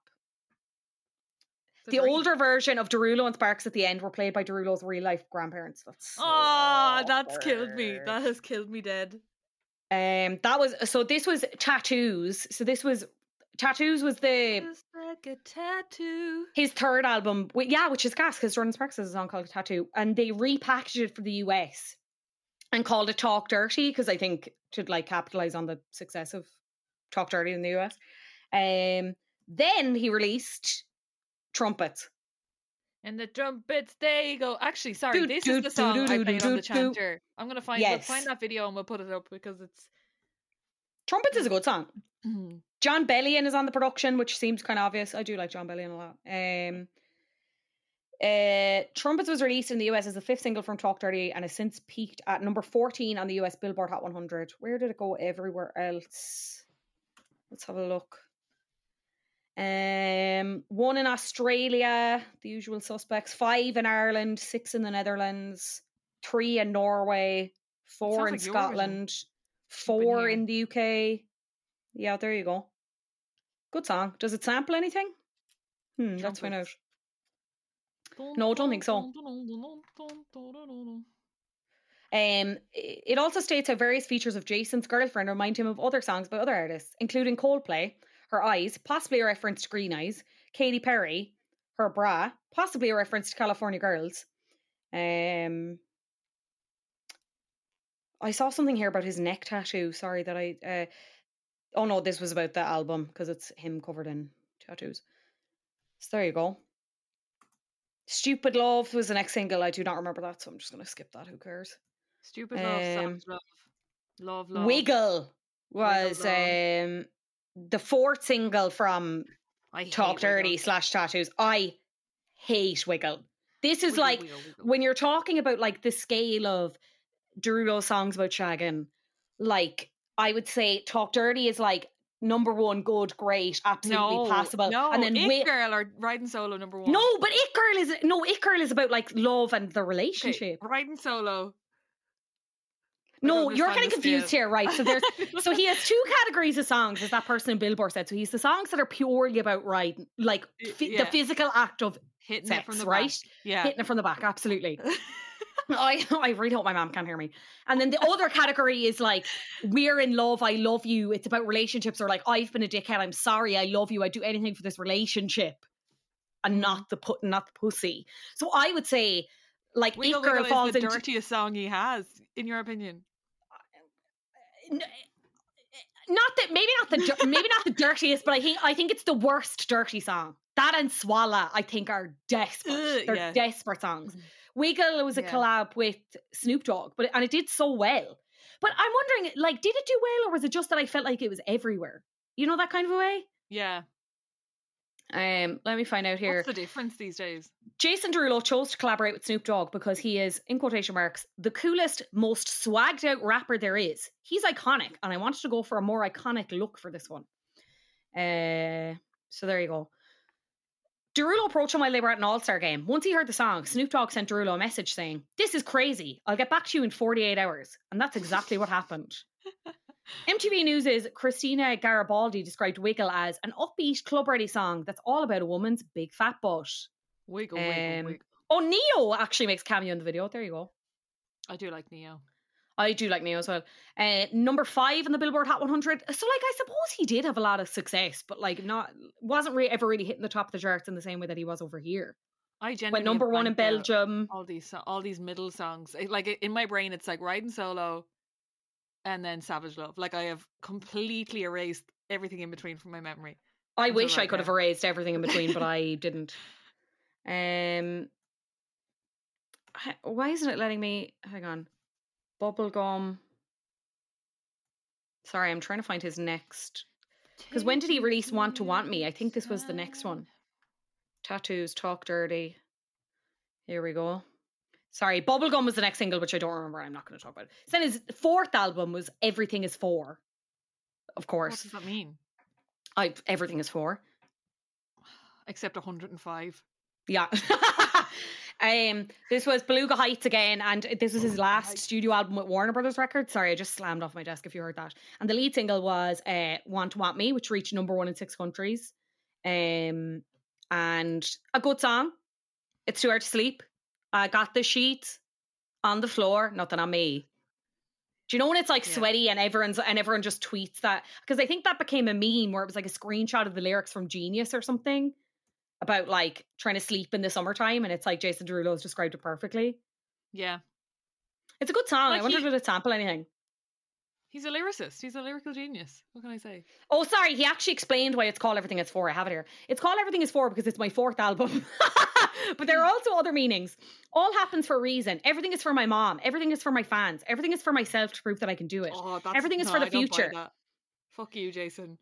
The older version of Derulo and Sparks at the end were played by Derulo's real life grandparents. That's so Oh, that's killed me. That has killed me dead. Um, that was so. This was tattoos. So this was tattoos was the like a tattoo. his third album. Yeah, which is gas because Jordin Sparks has a song called Tattoo, and they repackaged it for the US and called it Talk Dirty because I think to like capitalize on the success of Talk Dirty in the US. Um, then he released Trumpets. And the trumpets, there you go. Actually, sorry, Do, this do, is the song do, I played on the chanter. I'm gonna find we'll find that video and we'll put it up because it's Trumpets is a good song. Mhm. Jon Bellion is on the production, which seems kind of obvious. I do like Jon Bellion a lot. Um, uh, Trumpets was released in the US as the fifth single from Talk Dirty and has since peaked at number 14 on the US Billboard Hot 100. Where did it go everywhere else? Let's have a look. Um, one in Australia, the usual suspects, five in Ireland, six in the Netherlands, three in Norway, four Sounds in like. Scotland, four in the UK. Yeah, there you go. Good song. Does it sample anything? Hmm, let's find out. No, I don't think so. Um, it also states how various features of Jason's girlfriend remind him of other songs by other artists, including Coldplay, Her Eyes, possibly a reference to Green Eyes, Katy Perry, Her Bra, possibly a reference to California Girls. Um, I saw something here about his neck tattoo. Sorry that I. Uh, oh no, this was about the album because it's him covered in tattoos. So there you go. Stupid Love was the next single. I do not remember that, so I'm just going to skip that. Who cares? Stupid love, Um, love, love, love. Wiggle was Love. um the fourth single from I Talk dirty Wiggle. slash tattoos. I hate Wiggle. This is Wiggle, like wiggle, when you're talking about like the scale of Derulo songs about shagging, like I would say Talk Dirty is like number one, good, great, absolutely no, passable. No, and then It Wi- Girl or Riding Solo number one. No, but It Girl is no It Girl is about like love and the Okay, relationship. Riding Solo. I No, you're getting confused here, right? So there's so he has two categories of songs, as that person in Billboard said. So he's the songs that are purely about riding, like phy- yeah. the physical act of hitting sex, it from the right? back. Yeah. hitting it from the back. Absolutely. I I really hope my mom can't hear me. And then the other category is like we're in love. I love you. It's about relationships, or like I've been a dickhead. I'm sorry. I love you. I'd do anything for this relationship, and not mm-hmm. the put, not the pussy. So I would say, like, Wiggle Girl Wiggle falls is the into dirtiest song he has, in your opinion. N- eh, eh, not that maybe not the maybe not the dirtiest, but I think I think it's the worst dirty song. That and Swalla, I think, are desperate. Ugh, They're yeah. desperate songs. Mm-hmm. Wiggle was a Yeah. collab with Snoop Dogg, but and it did so well. But I'm wondering, like, did it do well, or was it just that I felt like it was everywhere? You know that kind of a way. Yeah. Um, let me find out here. What's the difference these days? Jason Derulo chose to collaborate with Snoop Dogg because he is, in quotation marks, the coolest, most swagged out rapper there is. He's iconic, and I wanted to go for a more iconic look for this one. Uh, so there you go. Derulo approached they were at an All Star game. Once he heard the song, Snoop Dogg sent Derulo a message saying, This is crazy. I'll get back to you in 48 hours. And that's exactly what happened. MTV News' is Christina Garibaldi described Wiggle as an upbeat, club ready song that's all about a woman's big fat butt. Wiggle, wiggle, Um, wiggle. Oh, Ne-Yo actually makes cameo in the video. There you go. I do like Ne-Yo. I do like Ne-Yo as well. Uh, number five in the Billboard Hot 100. So, like, I suppose he did have a lot of success, but like, not wasn't re- ever really hitting the top of the charts in the same way that he was over here. I genuinely Went number one in Belgium. All these, all these middle songs. Like in my brain, it's like Riding Solo, and then Savage Love. Like I have completely erased everything in between from my memory. I wish I right could have erased everything in between, but I didn't. Um, why isn't it letting me? Hang on, bubblegum. Sorry, I'm trying to find his next. Because when did he release Want to Want Me? I think this was the next one. Tattoos, Talk Dirty. Here we go. Sorry, Bubblegum was the next single, which I don't remember. I'm not going to talk about it. Then his fourth album was Everything is Four. Of course. What does that mean? I Everything is Four. Except 105. Yeah. um, this was Beluga Heights again, and this was his last studio album with Warner Brothers Records. Sorry, I just slammed off my desk if you heard that. And the lead single was uh, "Want to Want Me," which reached number one in six countries. Um, and a good song. It's too hard to sleep. I got the sheet on the floor, nothing on me. Do you know when it's like Yeah. sweaty and everyone's and everyone just tweets that? Because I think that became a meme where it was like a screenshot of the lyrics from Genius or something about like trying to sleep in the summertime, and it's like Jason Derulo's described it perfectly. Yeah. It's a good song. Like I wonder he- did it sample anything. He's a lyricist. He's a lyrical genius. What can I say? Oh, sorry. He actually explained why it's called Everything Is For. I have it here. It's called Everything Is For because it's my fourth album. but there are also other meanings. All happens for a reason. Everything is for my mom. Everything is for my fans. Everything is for myself to prove that I can do it. Oh, Everything is no, for the future. Fuck you, Jason.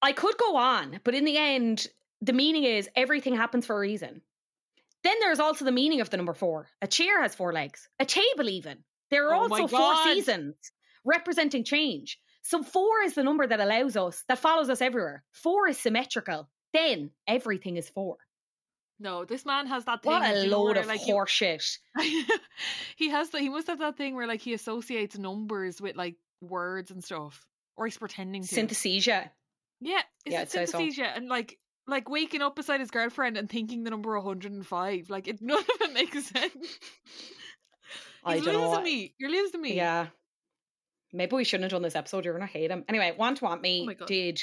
I could go on, but in the end, the meaning is everything happens for a reason. Then there's also the meaning of the number four. A chair has four legs. A table, even. There are Oh also four seasons representing change. So four is the number that allows us, that follows us everywhere. Four is symmetrical. Then everything is four. No, this man has that thing. What a know load where, of like, horseshit. he has the, he must have that thing where like he associates numbers with like words and stuff, or he's pretending to. Synesthesia. yeah, Yeah, I'd so. synesthesia and like like waking up beside his girlfriend and thinking the number 105. Like it, none of it makes sense. I don't know. losing what- me. You're losing me. Yeah. Maybe we shouldn't have done this episode. You're going to hate him. Anyway, Want to Want Oh Me God. did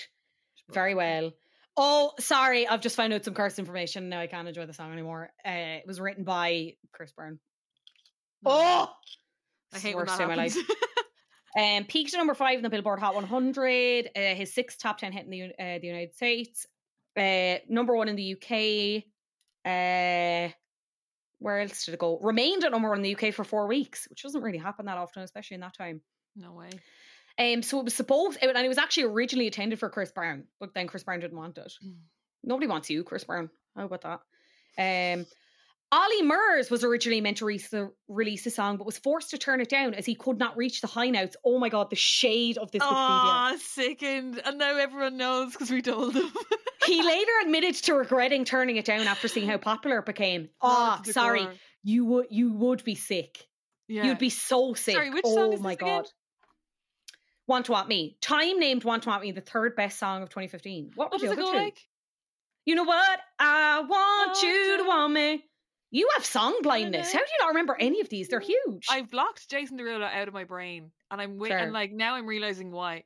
very well. Oh, sorry. I've just found out some curse information. Now I can't enjoy the song anymore. Uh, it was written by Chris Brown. No. Oh! I hate worst day of my life. Um, peaked at number five in the Billboard Hot 100. Uh, his sixth top 10 hit in the, uh, the United States. Uh, number one in the UK. Uh, where else did it go? Remained at number one in the UK for four weeks, which doesn't really happen that often, especially in that time. No way. Um, so it was supposed, and it was actually originally intended for Chris Brown, but then Chris Brown didn't want it. Nobody wants you, Chris Brown. How about that? Um, Ollie Murs was originally meant to re- release the song, but was forced to turn it down as he could not reach the high notes. Oh my god, the shade of this Wikipedia. Aw, sickened. And now everyone knows because we told them. he later admitted to regretting turning it down after seeing how popular it became. Oh, Oh, sorry. You would you would be sick. Yeah. You'd be so sick. Sorry, which oh song is my again? Want to Want Me. Time named Want to Want Me the third best song of 2015. What, What was it go like? You know what? I want Want you to want me. You have song blindness. How do you not remember any of these? They're huge. I've blocked Jason Derulo out of my brain, and I'm wait, Fair. and like now I'm realizing why.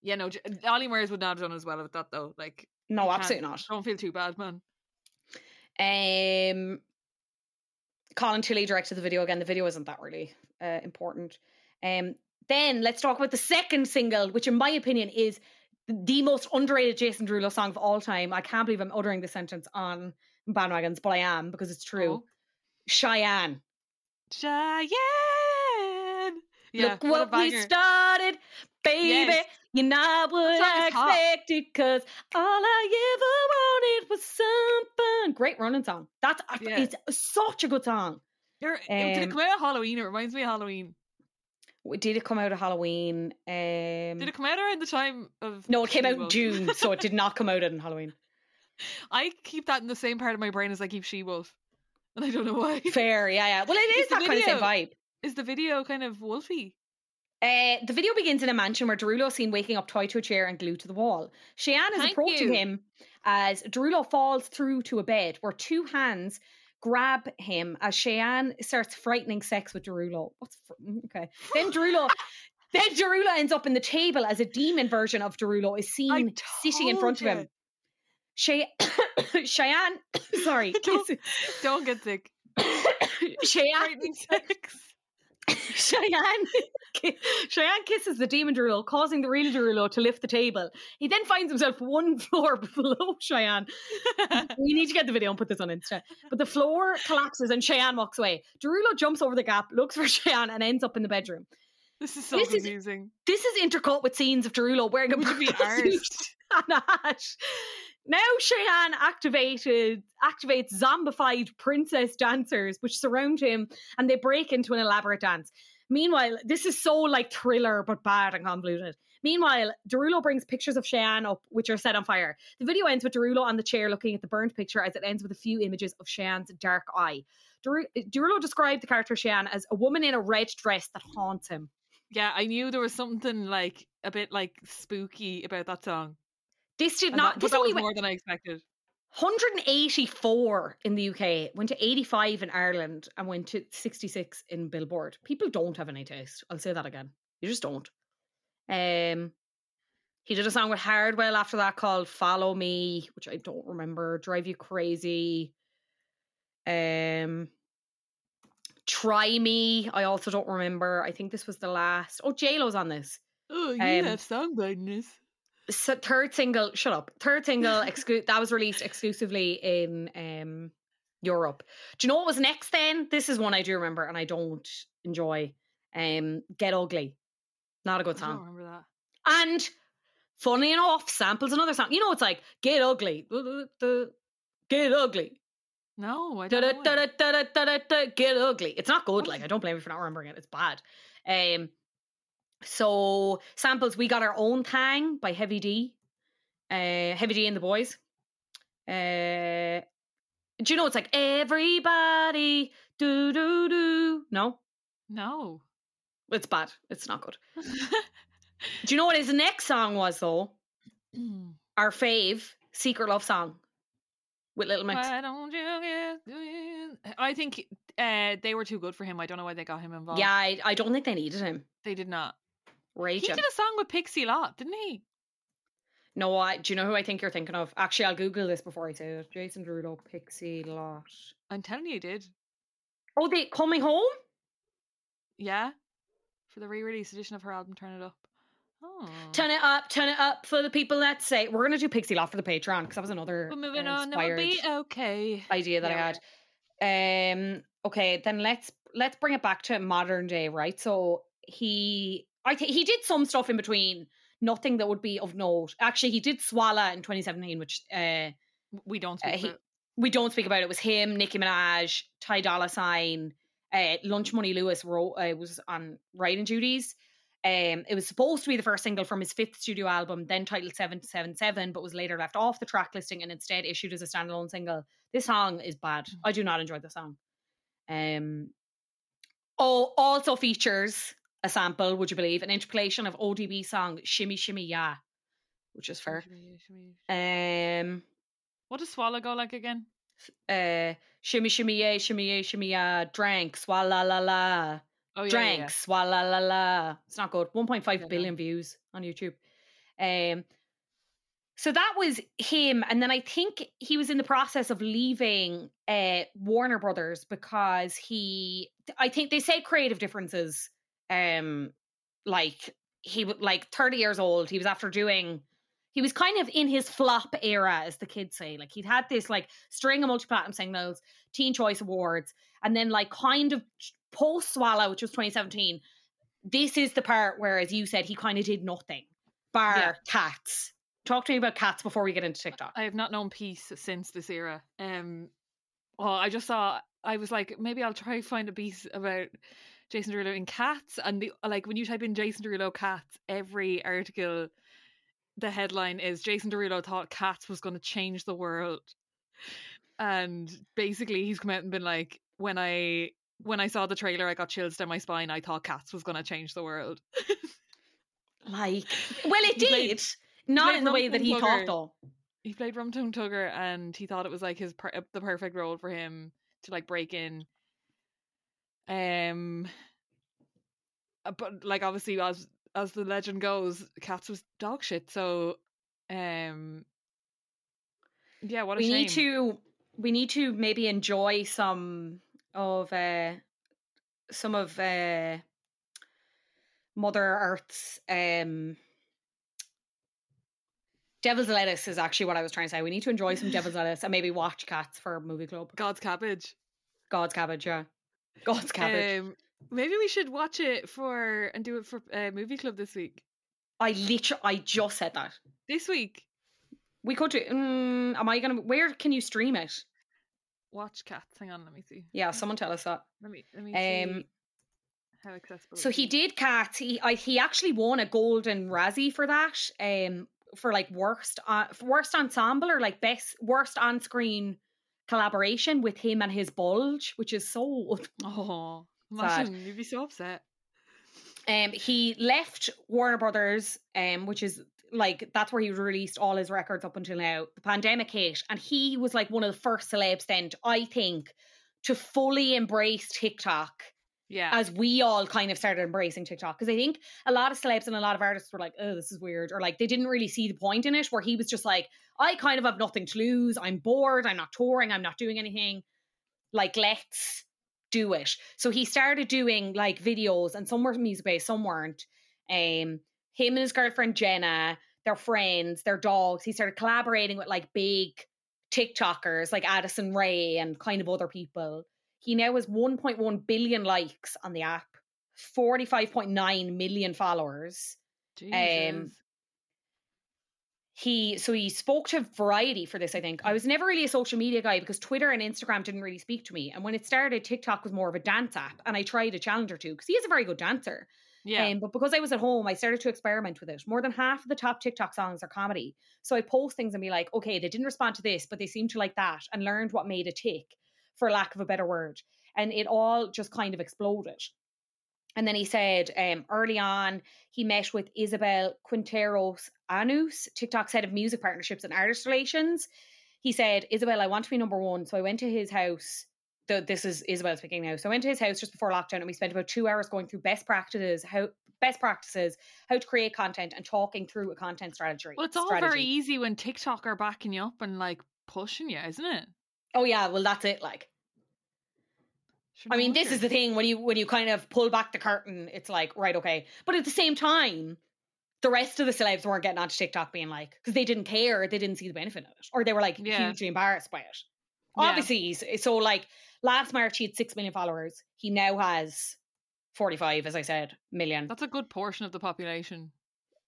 Yeah, no, Ollie Murs would not have done as well with that though. Like, no, absolutely not. Don't feel too bad, man. Um, Colin Tilley directed the video again. The video isn't that really uh, important. Um, then let's talk about the second single, which in my opinion is the most underrated Jason Derulo song of all time. I can't believe I'm uttering this sentence on bandwagons, but I am because it's true. Oh. Cheyenne. Cheyenne. Yeah, Look what, what we started, baby. Yes. You're not what I expected, cause all I ever wanted was something. Great running song. That's Yeah. it's such a good song. You're- did it Um, come out of Halloween? It reminds me of Halloween. Did it come out of Halloween? Um, Did it come out around the time of? no, it came out in June, so it did not come out on Halloween. I keep that in the same part of my brain as I keep She Wolf, and I don't know why. Fair, yeah, yeah. Well, it is the that kind of same vibe. Is the video kind of wolfy? Uh, the video begins in a mansion where Derulo is seen waking up tied to a chair and glued to the wall. Cheyenne is Thank approaching you. him as Derulo falls through to a bed where two hands grab him as Cheyenne starts frightening sex with Derulo. What's fr- mm, okay? Then Derulo. Then Derulo ends up in the table as a demon version of Derulo is seen sitting in front of him. Chey- Cheyenne, sorry, Don't- Don't get sick. Cheyenne, Frightening sex. Cheyenne, Cheyenne kisses the demon Derulo, causing the real Derulo to lift the table. He then finds himself one floor below Cheyenne. we need to get the video and put this on Insta. But the floor collapses and Cheyenne walks away. Derulo jumps over the gap, looks for Cheyenne, and ends up in the bedroom. This is so This is- confusing. This is intercut with scenes of Derulo wearing a Would purple suit and a hat. Now Cheyenne activated activates zombified princess dancers which surround him and they break into an elaborate dance. Meanwhile, this is so like thriller but bad and convoluted. Meanwhile, Derulo brings pictures of Cheyenne up, which are set on fire. The video ends with Derulo on the chair looking at the burned picture as it ends with a few images of Cheyenne's dark eye. Deru- Derulo described the character Cheyenne as a woman in a red dress that haunts him. Yeah, I knew there was something like a bit like spooky about that song. This did And not. that, this that only was went, more than I expected. 184 in the UK, went to 85 in Ireland, and went to 66 in Billboard. People don't have any taste. I'll say that again. You just don't. Um, he did a song with Hardwell after that called "Follow Me," which I don't remember. "Drive You Crazy." Um, "Try Me." I also don't remember. I think this was the last. Oh, J Lo's on this. Oh, you Um, have song blindness. So third single shut up third single exclu- that was released exclusively in um europe do you know what was next then this is one i do remember and i don't enjoy um get ugly not a good I don't song remember that. and funny enough samples another song you know it's like get ugly get ugly No, I don't get ugly. It's not good. Like I don't blame you for not remembering it. It's bad. Um. So samples. We got our own thing by Heavy D. Uh, Heavy D and the boys. Uh, do you know it's like everybody do do do? No, No. it's bad. It's not good. Do you know what his next song was though? Our fave, Secret Love Song, with Little Mix. Why don't you get- I think uh, they were too good for him. I don't know why they got him involved. Yeah, I, I don't think they needed him. they did not. He did a song with Pixie Lott, didn't he? No, I, do you know who I think you're thinking of? Actually, I'll Google this before I say it. Jason Derulo, Pixie Lott. I'm telling you, he did. Oh, they coming home? Yeah, for the re-release edition of her album, Turn It Up. Oh. Turn it up, turn it up for the people that say we're gonna do Pixie Lott for the Patreon because that was another We're moving on. It will be okay. idea that Yeah, I had. Um. Okay, then let's let's bring it back to modern day, right? So he, I think he did some stuff in between. Nothing that would be of note. Actually, he did Swalla in 2017, which uh We don't Uh, speak he- about it. we don't speak about it. It was him, Nicki Minaj, Ty Dolla Sign, uh, Lunch Money Lewis wrote, uh, was on writing duties. Um, it was supposed to be the first single from his fifth studio album, then titled 777, but was later left off the track listing and instead issued as a standalone single. This song is bad. I do not enjoy the song. Um, oh, also features a sample, would you believe, an interpolation of ODB song Shimmy Shimmy Ya, which is fair. Shimmy, shimmy. Um, What does Swalla go like again? uh shimmy shimmy yay shimmy yay shimmy ya drank swalla la la Oh yeah, drank yeah, yeah. swalla la la it's not good 1.5 Yeah, billion views on youtube um so that was him and then i think he was in the process of leaving uh warner brothers because he i think they say creative differences um like he was like 30 years old he was after doing he was kind of in his flop era as the kids say like he'd had this like string of multi-platinum singles teen choice awards and then like kind of post Swalla which was 2017 this is the part where as you said he kind of did nothing bar Yeah. cats talk to me about cats before we get into tiktok I have not known peace since this era. Um, well, I just saw. I was like, maybe I'll try find a piece about Jason Derulo in cats, and the like when you type in Jason Derulo cats, every article, the headline is Jason Derulo thought cats was going to change the world, and basically he's come out and been like, when I when I saw the trailer, I got chills down my spine. I thought cats was going to change the world. like well it He played- did not in the way that he Rumtum thought Tugger. though he played Rumtum Tugger and he thought it was like his per- the perfect role for him to like break in. Um, uh, but like obviously as as the legend goes, Cats was dog shit. So, um, yeah, what a we shame. need to we need to maybe enjoy some of uh some of uh mother earth's um devil's lettuce is actually what i was trying to say we need to enjoy some devil's lettuce and maybe watch cats for movie club God's cabbage. god's cabbage yeah god's cabbage Um, maybe we should watch it for and do it for uh, movie club this week. i literally i just said that This week, we could do mm, am i gonna where can you stream it watch Cats. Hang on, let me see. yeah someone tell us that Let me let me Um, see how accessible. So he did cats. He I, he actually won a golden Razzie for that. Um, for like worst uh, worst ensemble or like best worst on screen collaboration with him and his bulge, which is so. Oh, Sad. imagine you'd be so upset. Um, he left Warner Brothers, um, which is like that's where he released all his records up until now. The pandemic hit, and he was like one of the first celebs then, I think, to fully embrace TikTok Yeah. as we all kind of started embracing TikTok. Because I think a lot of celebs and a lot of artists were like, oh, this is weird. Or like they didn't really see the point in it, where he was just like, I kind of have nothing to lose. I'm bored. I'm not touring. I'm not doing anything. Like, let's do it. So he started doing like videos, and some were music based, some weren't. Um, him and his girlfriend Jenna, their friends, their dogs. He started collaborating with like big TikTokers like Addison Rae and kind of other people. He now has 1.1 billion likes on the app, 45.9 million followers. Jesus. He so he spoke to Variety for this. I think I was never really a social media guy because Twitter and Instagram didn't really speak to me. And when it started, TikTok was more of a dance app, and I tried a challenge or two because he is a very good dancer. yeah. Um, but because I was at home, I started to experiment with it. More than half of the top TikTok songs are comedy. So I post things and be like, okay, they didn't respond to this, but they seem to like that, and learned what made it tick, for lack of a better word. And it all just kind of exploded. And then he said um, early on, he met with Isabel Quinteros Anus, TikTok's head of music partnerships and artist relations. He said, Isabel, I want to be number one. So I went to his house. The, this is Isabel speaking now. So I went to his house just before lockdown and we spent about two hours going through best practices, how best practices, how to create content and talking through a content strategy. well, it's all very easy when TikTok are backing you up and like pushing you, isn't it? Oh yeah, well that's it. Like Sure, I mean, this is the thing when you when you kind of pull back the curtain, it's like right, okay. But at the same time, the rest of the celebs weren't getting onto TikTok being like because they didn't care, they didn't see the benefit of it, or they were like Yeah. hugely embarrassed by it. Obviously, he's, so like last March he had six million followers. He now has forty five, as I said, million. That's a good portion of the population.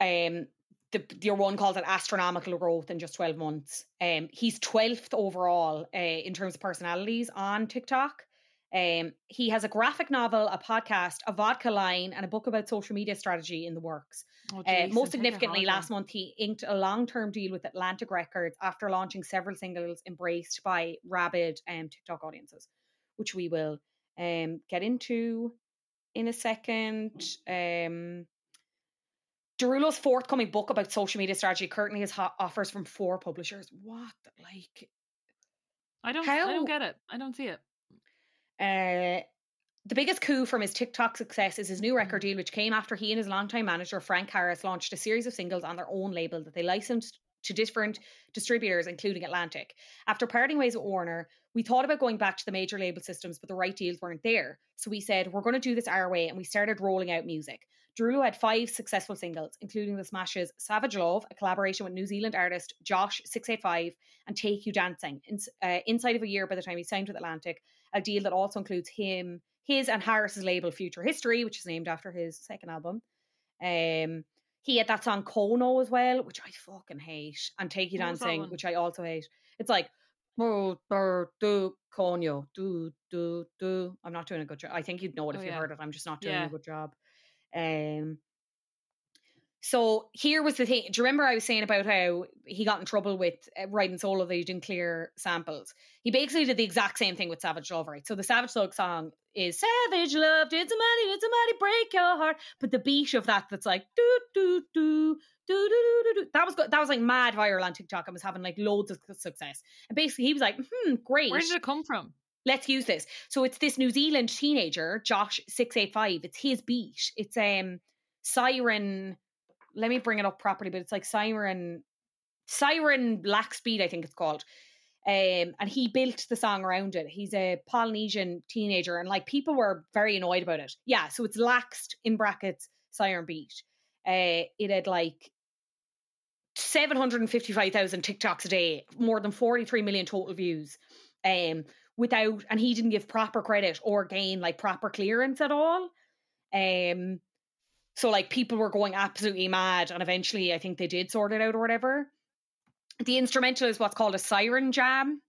Um, the your one calls it astronomical growth in just 12 months. Um, he's 12th overall uh, in terms of personalities on TikTok. Um, he has a graphic novel, a podcast, a vodka line, and a book about social media strategy in the works. Oh, Uh, most significantly, last month he inked a long-term deal with Atlantic Records after launching several singles embraced by rabid um, TikTok audiences, which we will um, get into in a second. Um, Derulo's forthcoming book about social media strategy currently has offers from four publishers. What, like, I don't. I don't get it. I don't see it. Uh, the biggest coup from his TikTok success is his new record deal, which came after he and his longtime manager, Frank Harris, launched a series of singles on their own label that they licensed to different distributors, including Atlantic. After parting ways with Warner, we thought about going back to the major label systems, but the right deals weren't there. So we said, we're going to do this our way, and we started rolling out music. Derulo had five successful singles, including the smashes Savage Love, a collaboration with New Zealand artist Josh685, and Take You Dancing. In, uh, inside of a year by the time he signed with Atlantic, a deal that also includes him, his and Harris's label Future History, which is named after his second album. Um, he had that song Coño as well, which I fucking hate, and Take You What Dancing, which I also hate. It's like "Brr, brr, do Konyo do do do. I'm not doing a good job. I think you'd know it if Oh, you yeah. heard it. I'm just not doing Yeah. a good job. Um, so here was the thing. Do you remember I was saying about how he got in trouble with uh, Riding Solo that he didn't clear samples? He basically did the exact same thing with Savage Love, right? So the Savage Love song is Savage Love, did somebody, did somebody break your heart? But the beat of that that's like do do do do do do do that was good. that was like mad viral on TikTok and was having like loads of success. And basically he was like, hmm, great. Where did it come from? Let's use this. So it's this New Zealand teenager, Josh six eight five. It's his beat. It's um Siren. Let me bring it up properly, but it's like Siren, Siren Black Speed, I think it's called. Um, and he built the song around it. He's a Polynesian teenager, and like people were very annoyed about it. Yeah, so it's laxed in brackets Siren Beat. Uh, it had like 755,000 TikToks a day, more than 43 million total views. Um, without, and he didn't give proper credit or gain like proper clearance at all. Um, so like people were going absolutely mad, and eventually I think they did sort it out or whatever. The instrumental is what's called a siren jam.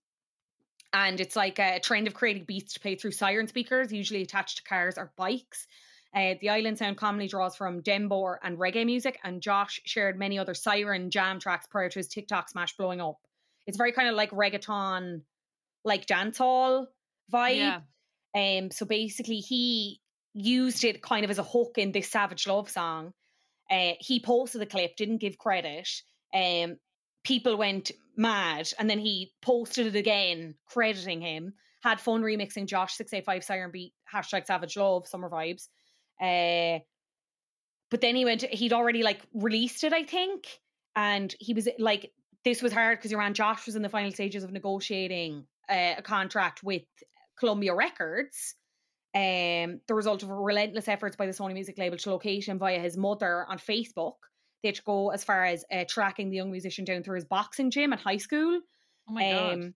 And it's like a trend of creating beats to play through siren speakers, usually attached to cars or bikes. Uh, the island sound commonly draws from dembow and reggae music, and Josh shared many other siren jam tracks prior to his TikTok smash blowing up. It's very kind of like reggaeton, like dancehall vibe. Yeah. Um, so basically, he used it kind of as a hook in this Savage Love song. Uh, he posted the clip, didn't give credit. Um, people went mad, and then he posted it again, crediting him. Had fun remixing Josh six eight five Siren Beat hashtag Savage Love Summer Vibes. Uh, but then he went. He'd already like released it, I think, and he was like, "This was hard because your man Josh was in the final stages of negotiating uh, a contract with Columbia Records." um, the result of relentless efforts by the Sony music label to locate him via his mother on Facebook. They had to go as far as uh, tracking the young musician down through his boxing gym at high school. Oh my god. Um,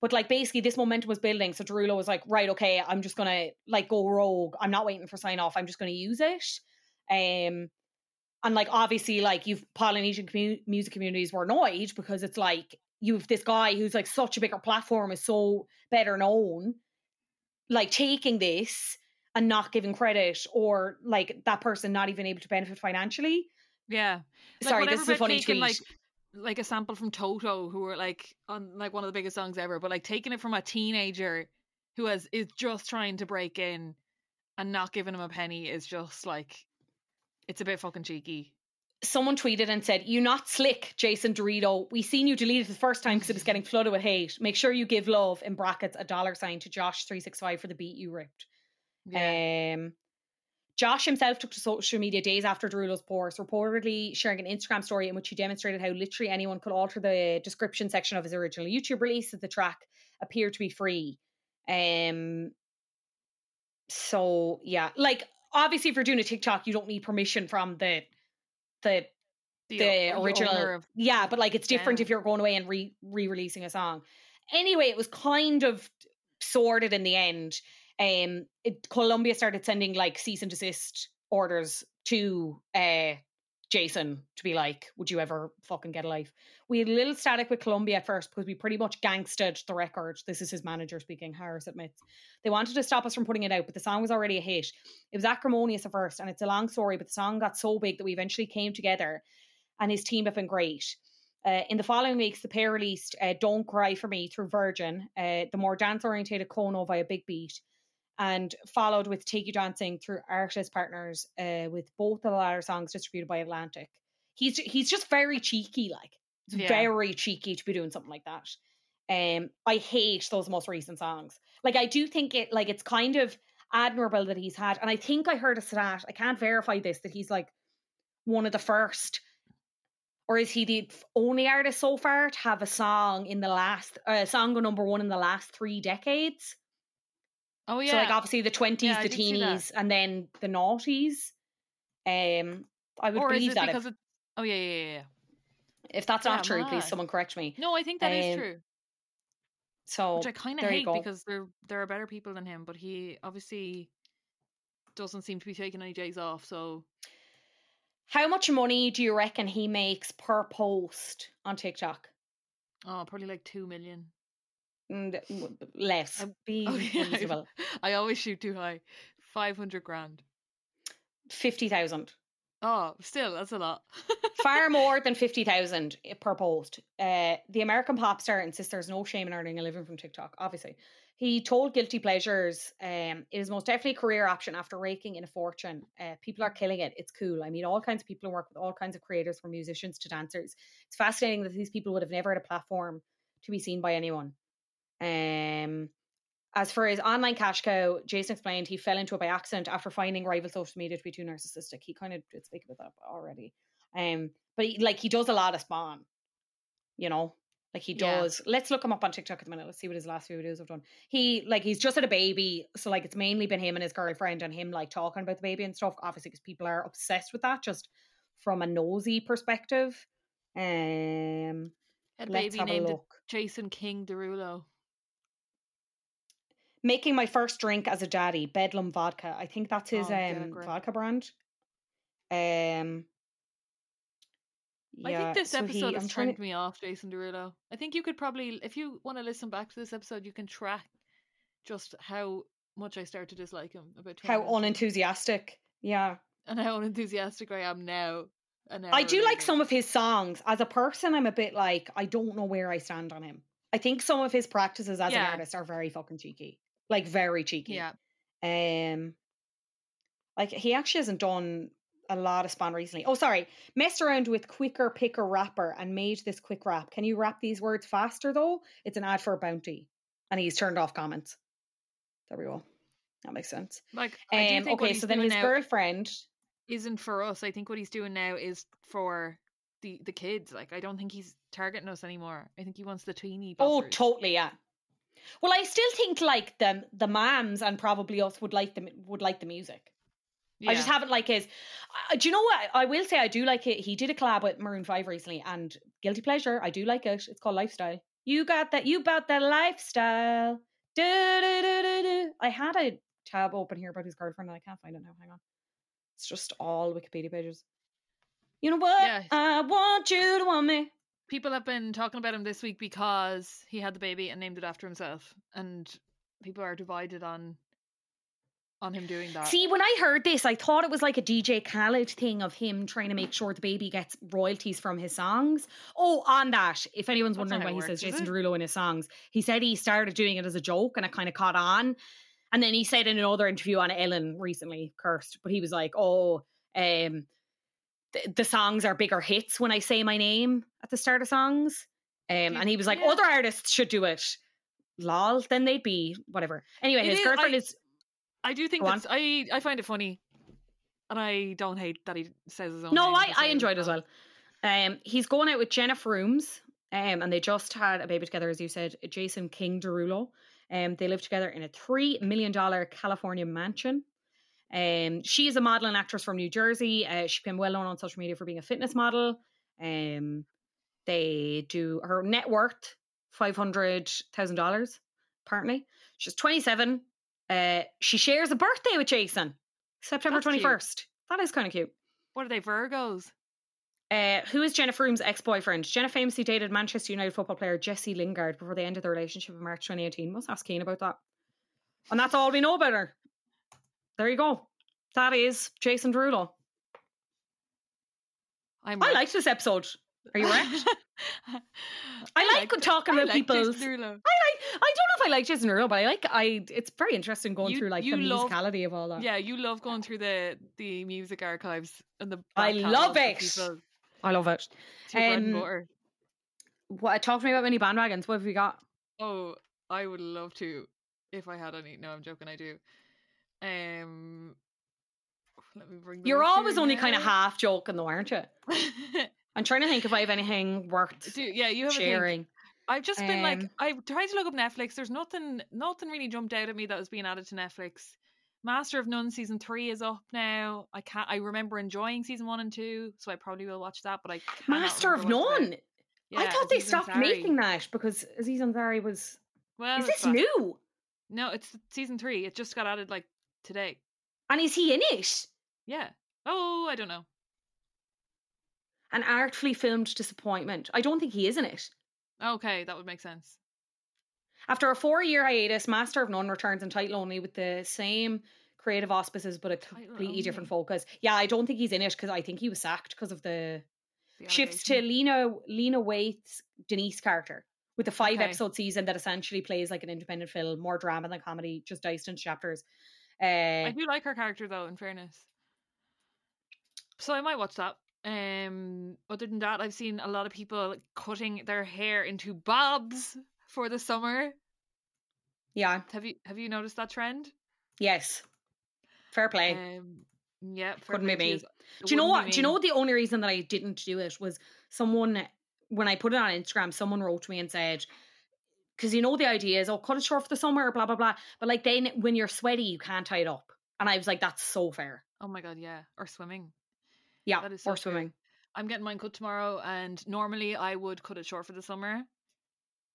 but like basically this momentum was building. So Derulo was like, right, okay, I'm just gonna like go rogue. I'm not waiting for sign off. I'm just gonna use it. Um, and like obviously, like you've Polynesian music communities were annoyed because it's like you've this guy who's like such a bigger platform is so better known, like taking this and not giving credit or like that person not even able to benefit financially. Yeah. Like, Sorry, this is a funny taking, tweet. Like, like a sample from Toto, who were like on like one of the biggest songs ever, but like taking it from a teenager who has is just trying to break in and not giving him a penny is just like it's a bit fucking cheeky. Someone tweeted and said, "You're not slick, Jason Dorito. We seen you delete it the first time because it was getting flooded with hate. Make sure you give love in brackets a dollar sign to Josh three six five for the beat you ripped." Yeah. Um, Josh himself took to social media days after Derulo's post, reportedly sharing an Instagram story in which he demonstrated how literally anyone could alter the description section of his original YouTube release that the track appeared to be free. Um, so yeah, like obviously, if you're doing a TikTok, you don't need permission from the the the o- original yeah but like it's different if you're going away and re re-releasing a song. Anyway it was kind of sorted in the end. Um it, columbia started sending like cease and desist orders to uh Jason to be like, would you ever fucking get a life? We had a little static with Columbia at first because we pretty much gangsted the record. This is his manager speaking, Harris admits. They wanted to stop us from putting it out, but the song was already a hit. It was acrimonious at first, and it's a long story, but the song got so big that we eventually came together, and his team have been great. Uh, in the following weeks, the pair released uh, Don't Cry For Me through Virgin, uh, the more dance orientated Coño via Big Beat, and followed with Take You Dancing through artist partners uh, with both of the latter songs distributed by Atlantic. He's he's just very cheeky, like it's Yeah. very cheeky to be doing something like that. Um, I hate those most recent songs. Like I do think it like it's kind of admirable that he's had, and I think I heard a stat. I can't verify this that he's like one of the first, or is he the only artist so far to have a song in the last uh, song go number one in the last three decades? Oh yeah. So like obviously the twenties, Yeah, the teenies, and then the noughties. Um, I would or is believe it that because if, it? Oh yeah, yeah, yeah, yeah. if that's not Yeah, true, please someone correct me. No, I think that is Um, true. So Which I kind of hate because there there are better people than him, but he obviously doesn't seem to be taking any days off. So how much money do you reckon he makes per post on TikTok? oh, probably like two million. W- less. I- Be Oh, yeah, reasonable. I always shoot too high. Five hundred grand. Fifty thousand. Oh, still that's a lot. Far more than fifty thousand per post. Uh, the American pop star insists there's no shame in earning a living from TikTok. Obviously, he told Guilty Pleasures, um, "It is most definitely a career option after raking in a fortune. Uh, people are killing it. It's cool. I meet all kinds of people and work with all kinds of creators, from musicians to dancers. It's fascinating that these people would have never had a platform to be seen by anyone." Um, as for his online cash cow, Jason explained he fell into it by accident after finding rival social media to be too narcissistic. He kind of did speak about that already. Um, but he, like he does a lot of spawn, you know, like he Yeah. does. Let's look him up on TikTok at the minute. Let's see what his last few videos have done. He like he's just had a baby, so like it's mainly been him and his girlfriend and him like talking about the baby and stuff. Obviously, because people are obsessed with that, just from a nosy perspective. Um, Had a let's baby have named. Jason King Derulo. Making my first drink as a daddy, Bedlam Vodka. I think that's his Oh, um vodka brand. Um, I think this so he- episode I'm has turned to- me off, Jason Derulo. I think you could probably, if you want to listen back to this episode, you can track just how much I start to dislike him. About how minutes unenthusiastic. Yeah, and how unenthusiastic I am now. I do like some of his songs. As a person, I'm a bit like I don't know where I stand on him. I think some of his practices as Yeah. an artist are very fucking cheeky, like very cheeky. Yeah, Um, like he actually hasn't done a lot of spawn recently. Oh, sorry, messed around with quicker picker rapper and made this quick rap. Can you rap these words faster though? It's an ad for a bounty, and he's turned off comments. There we go. That makes sense. like Um, okay, so then his girlfriend. isn't for us. I think what he's doing now is for the the kids. Like I don't think he's targeting us anymore. I think he wants the teeny. Oh, totally, yeah. Well, I still think like the the mams and probably us would like the would like the music. I just haven't like his. Uh, do you know what? I will say I do like it. He did a collab with Maroon Five recently, and guilty pleasure. I do like it. It's called Lifestyle. You got that? You about that lifestyle? Do, do, do, do, do. I had a tab open here about his girlfriend, and I can't find it now. Hang on. It's just all Wikipedia pages. You know what? Yeah. I want you to want me. People have been talking about him this week because he had the baby and named it after himself, and people are divided on on him doing that. See, when I heard this, I thought it was like a DJ Khaled thing of him trying to make sure the baby gets royalties from his songs. Oh, on that, if anyone's That's wondering why it he says works, Jason? Derulo in his songs, he said he started doing it as a joke and it kind of caught on. And then he said in another interview on Ellen recently, cursed, but he was like, oh, um, the, the songs are bigger hits when I say my name at the start of songs. Um, and he was like, Yeah. other artists should do it. Lol, then they'd be whatever. Anyway, It his is- girlfriend I- is I do think that's I I find it funny, and I don't hate that he says his own. No, name I, I enjoyed it as well. Um, he's going out with Jennifer Frumes, um, and they just had a baby together, as you said, Jason King Derulo. Um, they live together in a three million dollar California mansion. Um, she is a model and actress from New Jersey. Uh, she became well known on social media for being a fitness model. Um, they do her net worth five hundred thousand dollars. Apparently, she's twenty seven. Uh, she shares a birthday with Jason, September twenty first. That is kind of cute. What are they Virgos? Uh, who is Jena Frumes' ex-boyfriend? Jenna famously dated Manchester United football player Jesse Lingard before they ended their relationship in March 2018. Must ask Keen about that. And that's all we know about her. There you go. That is Jason Derulo. I'm I wrecked. liked this episode. Are you wrecked? I like talking I about like Jason. I like. I don't know if I like Jason Derulo, but I like. I. It's very interesting going You- through like the love- musicality of all that. Yeah, you love going through the the music archives and the. I love it. people. I love it. It's your bread and Um. What? Talk to me about mini bandwagons. What have we got? Oh, I would love to if I had any. No, I'm joking. I do. Um, let me bring. You're always only kind of half joking, though, aren't you? I'm trying to think if I have anything worth do, yeah, you have a thing. sharing. I've just been like, Um, I tried to look up Netflix. There's nothing, nothing really jumped out at me that was being added to Netflix. Master of None season three is up now. I can't. I remember enjoying season one and two, so I probably will watch that. But I Master of None. about- I Yeah, thought they Aziz stopped Ansari. making that because Aziz Ansari was. Well, is this back. new? No, it's season three. It just got added like today. And is he in it? Yeah. Oh, I don't know. An artfully filmed disappointment. I don't think he is in it. Okay, that would make sense. After a four-year hiatus, Master of None returns in title only with the same creative auspices, but a completely different focus. Yeah, I don't think he's in it because I think he was sacked because of the The shifts to. Lena Lena Waithe's Denise character with a five Okay. episode season that essentially plays like an independent film, more drama than comedy, just diced into chapters. Uh, I do like her character though, in fairness. So I might watch that. Um other than that, I've seen a lot of people cutting their hair into bobs for the summer. yeah, Have you have you noticed that trend? yes, fair play. Um yeah, fair Couldn't be play to me. It do you know what? Do you know the only reason that I didn't do it was someone when I put it on Instagram, someone wrote to me and said. Because you know the idea is, oh, cut it short for the summer, blah blah blah. But like then, when you're sweaty, you can't tie it up. And I was like, that's so fair. Oh my god, yeah. Or swimming. Yeah, That is so or swimming. I'm getting mine cut tomorrow, and normally I would cut it short for the summer.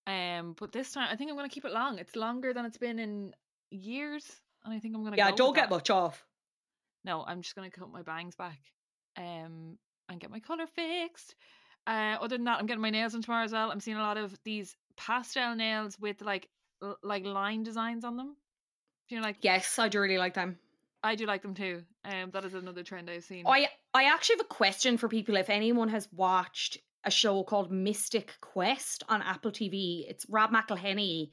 Um, but this time I think I'm gonna keep it long. It's longer than it's been in years, and I think I'm gonna. Yeah, go don't get that. much off. No, I'm just gonna cut my bangs back, um, and get my color fixed. Uh, other than that, I'm getting my nails done tomorrow as well. I'm seeing a lot of these pastel nails with like l- like line designs on them. You know, like Yes, I do really like them. I do like them too. Um, that is another trend I've seen. I I actually have a question for people. If anyone has watched a show called Mythic Quest on Apple TV, it's Rob McElhenney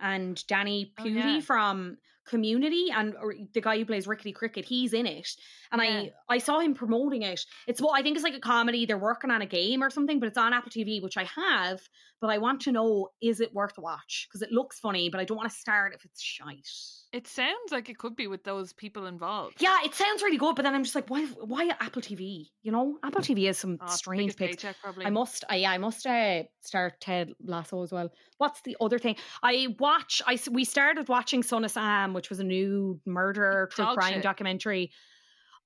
and Danny Oh, yeah. from Community, and or the guy who plays Rickety Cricket. He's in it, and Yeah. I I saw him promoting it. It's what I think it's like a comedy. They're working on a game or something, but it's on Apple TV, which I have. But I want to know is it worth a watch because it looks funny, but I don't want to start if it's shite. It sounds like it could be with those people involved. Yeah, it sounds really good, but then I'm just like, why? Why Apple TV? You know, Apple TV has some Oh, strange picks. paycheck, probably. I must, yeah, I must uh, start Ted Lasso as well. What's the other thing? I watch. i we started watching Son of Sam, which was a new murder true Dog crime shit. documentary.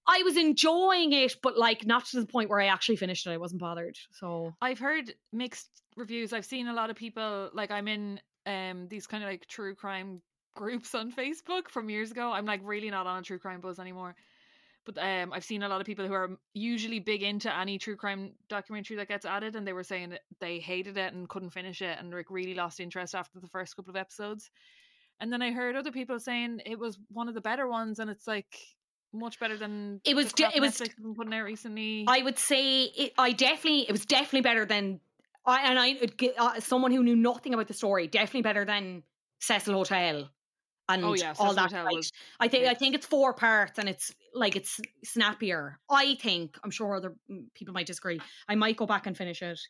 I was enjoying it, but like not to the point where I actually finished it. I wasn't bothered. So I've heard mixed reviews. I've seen a lot of people like I'm in um these kind of like true crime groups on Facebook from years ago. I'm like really not on a true crime buzz anymore. But um I've seen a lot of people who are usually big into any true crime documentary that gets added and they were saying that they hated it and couldn't finish it and like really lost interest after the first couple of episodes. And then I heard other people saying it was one of the better ones and it's like much better than It was the de- it was- Netflix has been putting out recently. I would say it, I definitely it was definitely better than I and I uh, someone who knew nothing about the story definitely better than Cecil Hotel and Oh, yeah, all Cecil that. Hotel right. was I think I think it's four parts and it's like it's snappier. I think I'm sure other mm, people might disagree. I might go back and finish it.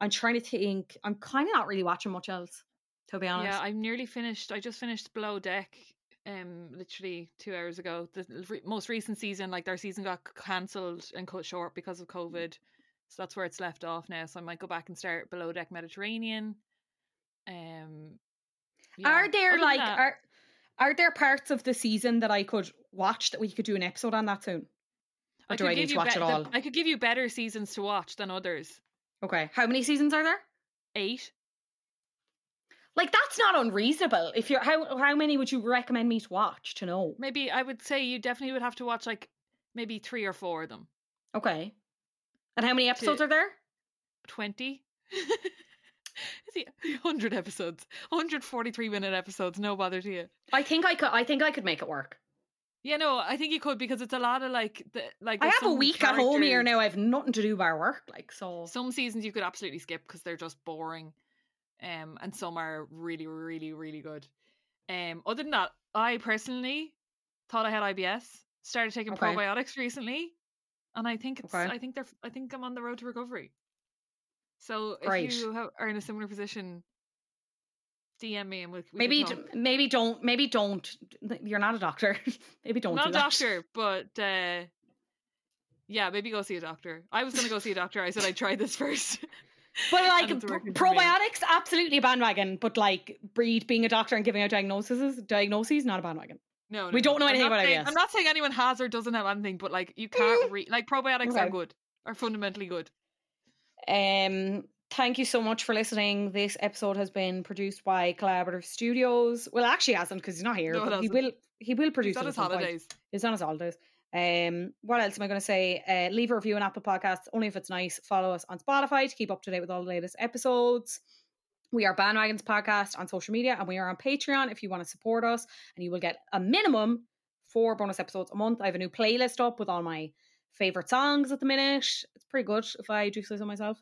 I'm trying to think. I'm kind of not really watching much else, to be honest. Yeah, I'm nearly finished. I just finished Below Deck, um, literally two hours ago. The re- most recent season, like their season got cancelled and cut short because of COVID, so that's where it's left off now. So I might go back and start Below Deck Mediterranean. Um, yeah. Are there Other like that- are are there parts of the season that I could watch that we could do an episode on that soon? Or I do could I give need to you watch be- it the- all? I could give you better seasons to watch than others. Okay. How many seasons are there? Eight. Like that's not unreasonable. If you're how how many would you recommend me to watch to know? Maybe I would say you definitely would have to watch like maybe three or four of them. Okay. And how many episodes are there? 20. Is 100 episodes? 143 minute episodes, no bother to you. I think I could. I think I could make it work. Yeah, no, I think you could because it's a lot of like the like. I have a week at home here now. I have nothing to do by work. Like so. Some seasons you could absolutely skip because they're just boring, um, and some are really, really, really good. Um, other than that, I personally thought I had IBS. Started taking Okay. probiotics recently, and I think it's. Okay. I think they're. I think I'm on the road to recovery. So Great. if you are in a similar position, DM me and we'll, we maybe d- maybe don't maybe don't. You're not a doctor. maybe don't. not do a doctor, but uh, yeah, maybe go see a doctor. I was gonna go see a doctor. I said I tried this first. But like it's pr- working for me. probiotics, absolutely a bandwagon. But like Bríd being a doctor and giving out diagnoses, diagnoses, not a bandwagon. No, We don't know I'm anything about saying, IBS. I'm not saying anyone has or doesn't have anything, but like you can't read. Like probiotics are good, are fundamentally good. Um, thank you so much for listening. This episode has been produced by Collaborative Studios. Well, actually, hasn't because he's not here. No, he will. He will produce He's on his some point. holidays. He's on his holidays. Um, what else am I going to say? Uh, leave a review on Apple Podcasts, only if it's nice. Follow us on Spotify to keep up to date with all the latest episodes. We are Bandwagons Podcast on social media, and we are on Patreon if you want to support us, and you will get a minimum four bonus episodes a month. I have a new playlist up with all my favorite songs at the minute. It's pretty good if I do say so myself.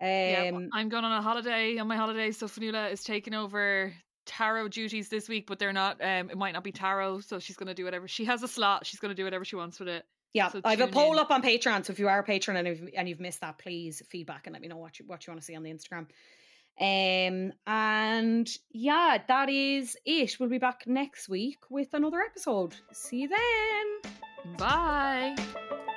Um, yeah, I'm going on a holiday. On my holiday, so Fionnuala is taking over tarot duties this week, but they're not. Um, it might not be tarot, so she's going to do whatever. She has a slot. She's going to do whatever she wants with it. Yeah, So I have a poll in. up on Patreon. So if you are a patron and, if, and you've missed that, please feedback and let me know what you what you want to see on the Instagram. Um and yeah, that is it. We'll be back next week with another episode. See you then. Bye.